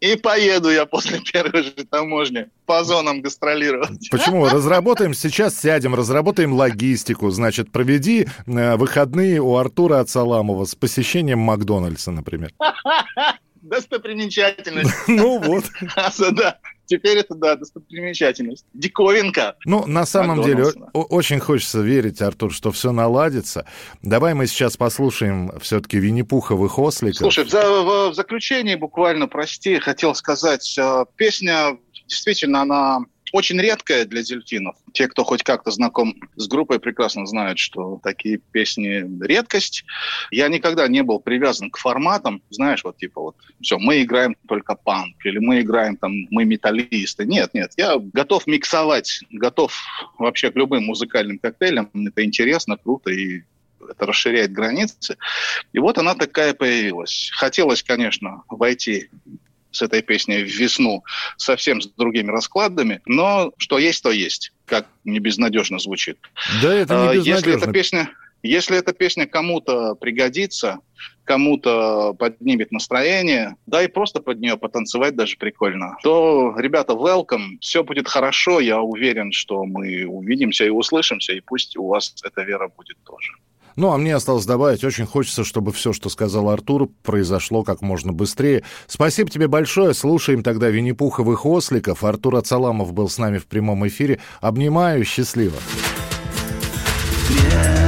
и поеду я после первой же таможни по зонам гастролировать. Почему? Разработаем, сейчас сядем, разработаем логистику. Значит, проведи э, выходные у Артура Ацаламова с посещением Макдональдса, например. <laughs> Достопримечательность. <laughs> Ну вот. Да, теперь это, да, достопримечательность. Диковинка. Ну, на самом деле, очень хочется верить, Артур, что все наладится. Давай мы сейчас послушаем все-таки Винни-Пуховых осликов. Слушай, в, за- в- заключение буквально, прости, хотел сказать, э, песня действительно, она очень редкая для дельфинов. Те, кто хоть как-то знаком с группой, прекрасно знают, что такие песни редкость. Я никогда не был привязан к форматам, знаешь, вот типа вот, все, мы играем только панк, или мы играем там, мы металлисты. Нет, нет, я готов миксовать, готов вообще к любым музыкальным коктейлям. Это интересно, круто и это расширяет границы. И вот она такая появилась. Хотелось, конечно, войти с этой песней в весну совсем с другими раскладами, но что есть, то есть, как не безнадежно звучит. Да, это не А, Если безнадежно. эта песня, если эта песня кому-то пригодится, кому-то поднимет настроение, да и просто под нее потанцевать даже прикольно, то, ребята, welcome, все будет хорошо, я уверен, что мы увидимся и услышимся, и пусть у вас эта вера будет тоже. Ну, а мне осталось добавить, очень хочется, чтобы все, что сказал Артур, произошло как можно быстрее. Спасибо тебе большое. Слушаем тогда Винни-Пуховых осликов. Артур Ацаламов был с нами в прямом эфире. Обнимаю, счастливо. Я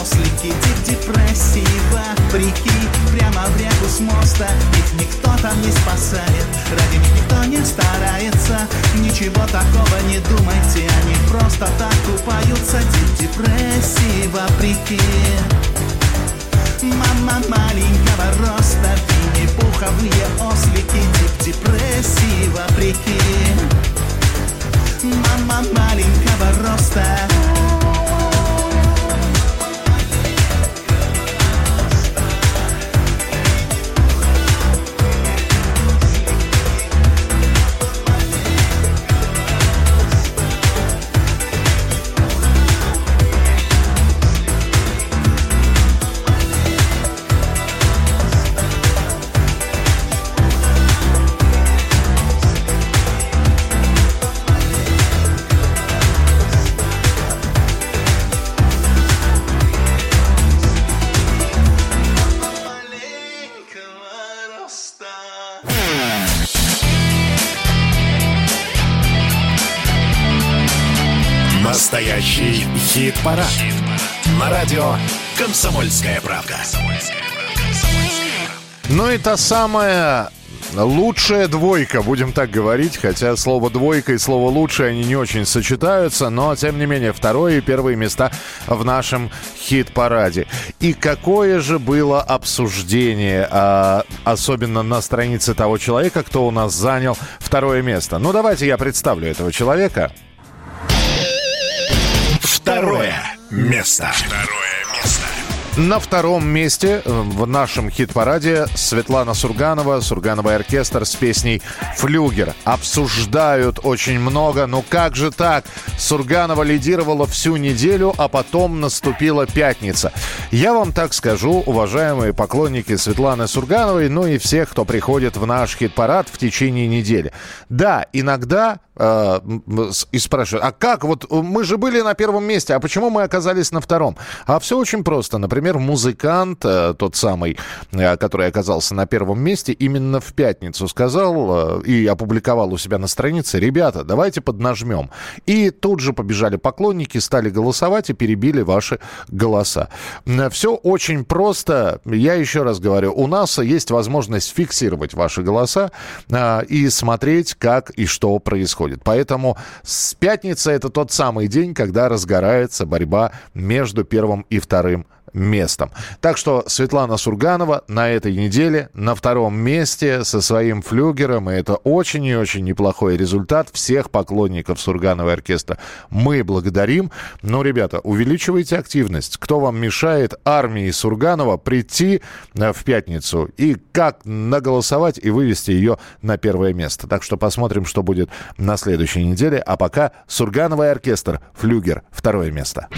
ослики, дип депрессива. Прикинь, прямо в реку с моста, их никто там не спасает. Ради них никто не старается, ничего такого не думайте Они просто так купаются, дип депрессива Прикинь. Мама маленького роста, Винни-Пуховые ослики, дип депрессива Прикинь. Мама маленького роста хит-парад. На радио «Комсомольская правда». Ну и та самая лучшая двойка, будем так говорить, хотя слово двойка и слово лучшая они не очень сочетаются, но тем не менее второе и первые места в нашем хит-параде. И какое же было обсуждение, а, особенно на странице того человека, кто у нас занял второе место. Ну давайте я представлю этого человека. Второе место. Второе место. На втором месте в нашем хит-параде Светлана Сурганова, Сургановый оркестр с песней «Флюгер». Обсуждают очень много, но как же так? Сурганова лидировала всю неделю, а потом наступила пятница. Я вам так скажу, уважаемые поклонники Светланы Сургановой, ну и всех, кто приходит в наш хит-парад в течение недели. Да, иногда э, и спрашивают, а как? Вот мы же были на первом месте, а почему мы оказались на втором? А все очень просто. Например, музыкант, э, тот самый, э, который оказался на первом месте, именно в пятницу сказал э, и опубликовал у себя на странице, ребята, давайте поднажмем. И тут же побежали поклонники, стали голосовать и перебили ваши голоса. Все очень просто. Я еще раз говорю, у нас есть возможность фиксировать ваши голоса и смотреть, как и что происходит. Поэтому с пятницы это тот самый день, когда разгорается борьба между первым и вторым местом. Так что Светлана Сурганова на этой неделе на втором месте со своим флюгером, и это очень и очень неплохой результат всех поклонников Сургановой оркестра. Мы благодарим. Но, ребята, увеличивайте активность. Кто вам мешает армии Сурганова прийти э, в пятницу и как наголосовать и вывести ее на первое место. Так что посмотрим, что будет на следующей неделе. А пока Сургановый оркестр «Флюгер» второе место.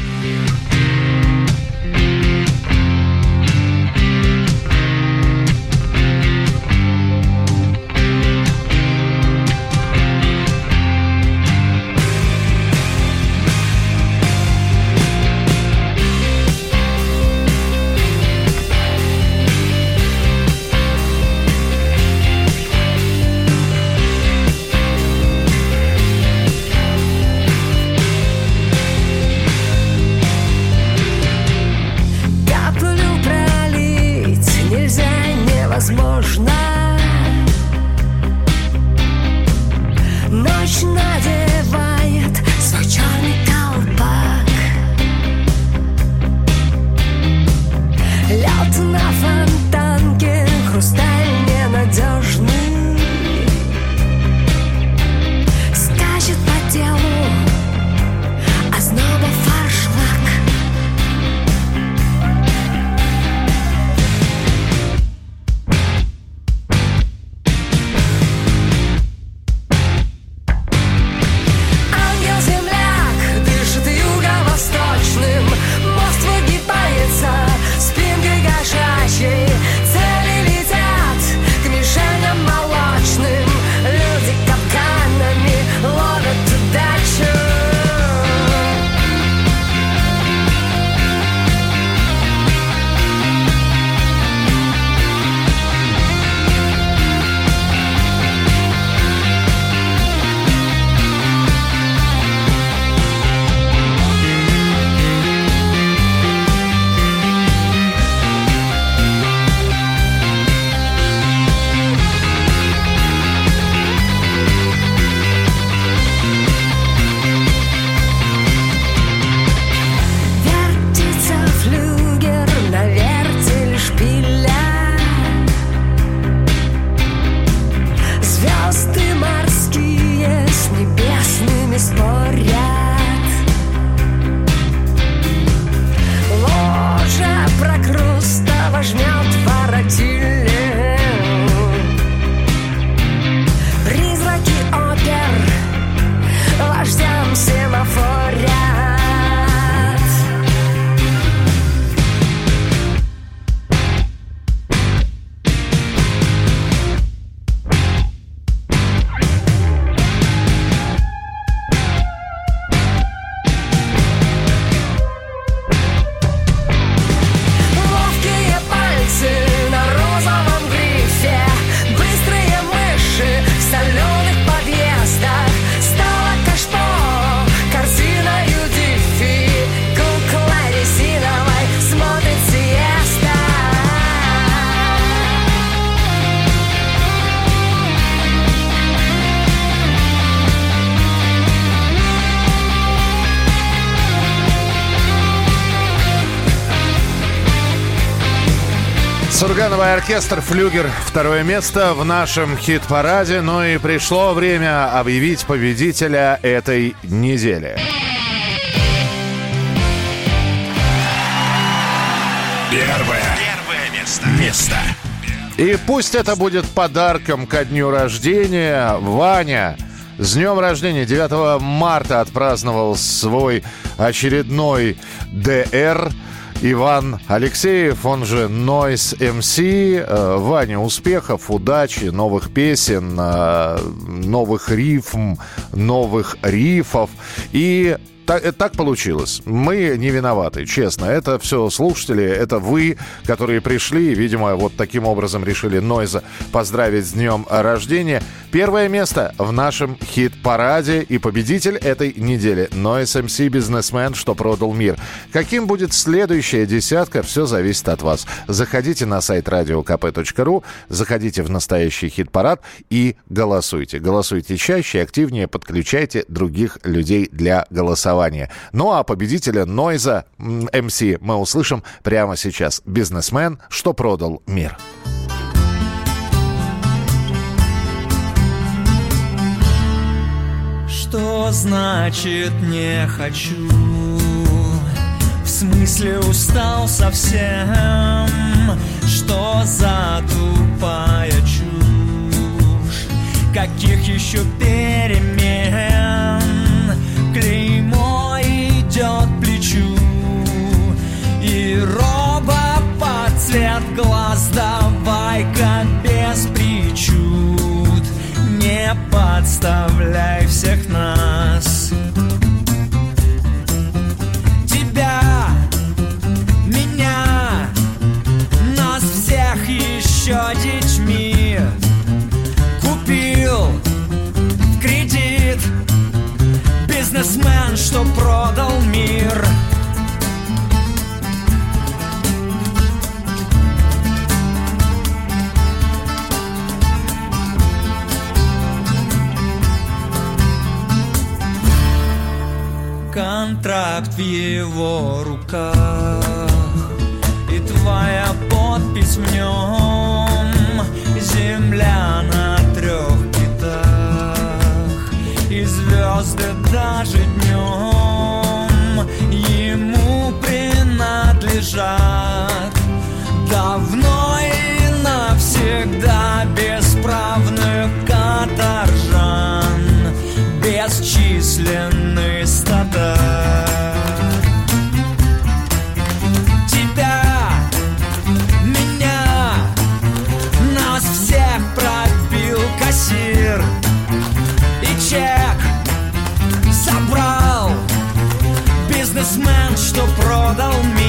Сургановый оркестр «Флюгер» второе место в нашем хит-параде. Ну и пришло время объявить победителя этой недели. Первое. Первое место. Место. И пусть это будет подарком ко дню рождения. Ваня, с днем рождения 9 марта отпраздновал свой очередной ДР. Иван Алексеев, он же Noise MC. Э, Ваня, успехов, удачи, новых песен, э, новых рифм, новых рифов. И так, так получилось. Мы не виноваты, честно. Это все слушатели, это вы, которые пришли, и, видимо, вот таким образом решили Нойза поздравить с днем рождения. Первое место в нашем хит-параде и победитель этой недели. Нойз МС бизнесмен, что продал мир. Каким будет следующая десятка, все зависит от вас. Заходите на сайт radiokp.ru, заходите в настоящий хит-парад и голосуйте. Голосуйте чаще, активнее, подключайте других людей для голосования. Ну а победителя Нойза МС мы услышим прямо сейчас. Бизнесмен, что продал мир. Что значит не хочу? В смысле устал совсем? Что за тупая чушь? Каких еще перемен? И роба под цвет глаз Давай-ка без причуд. Не подставляй всех нас. Тебя, меня, нас всех еще детьми. Купил кредит Бизнесмен, что продал мир Контракт в его руках. И твоя подпись в нем Земля на трех китах. И звезды даже днем Ему принадлежат. Давно и навсегда Бесправных каторжан Бесчисленные что продал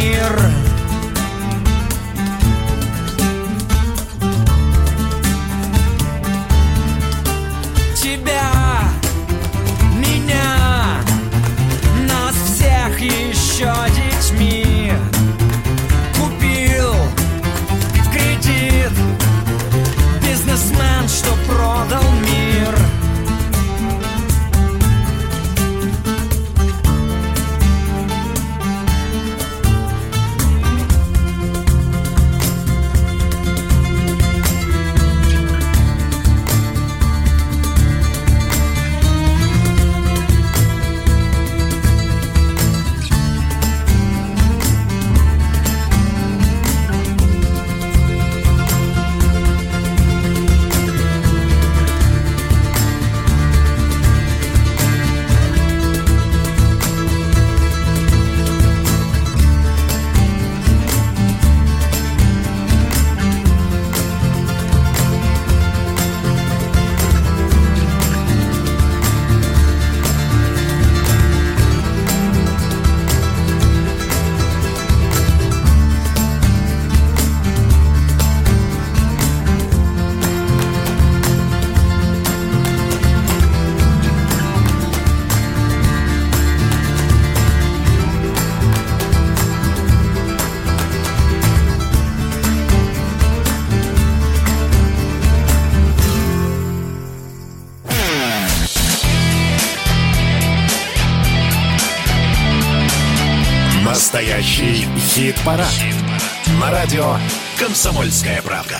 хит-парад. На радио «Комсомольская правда».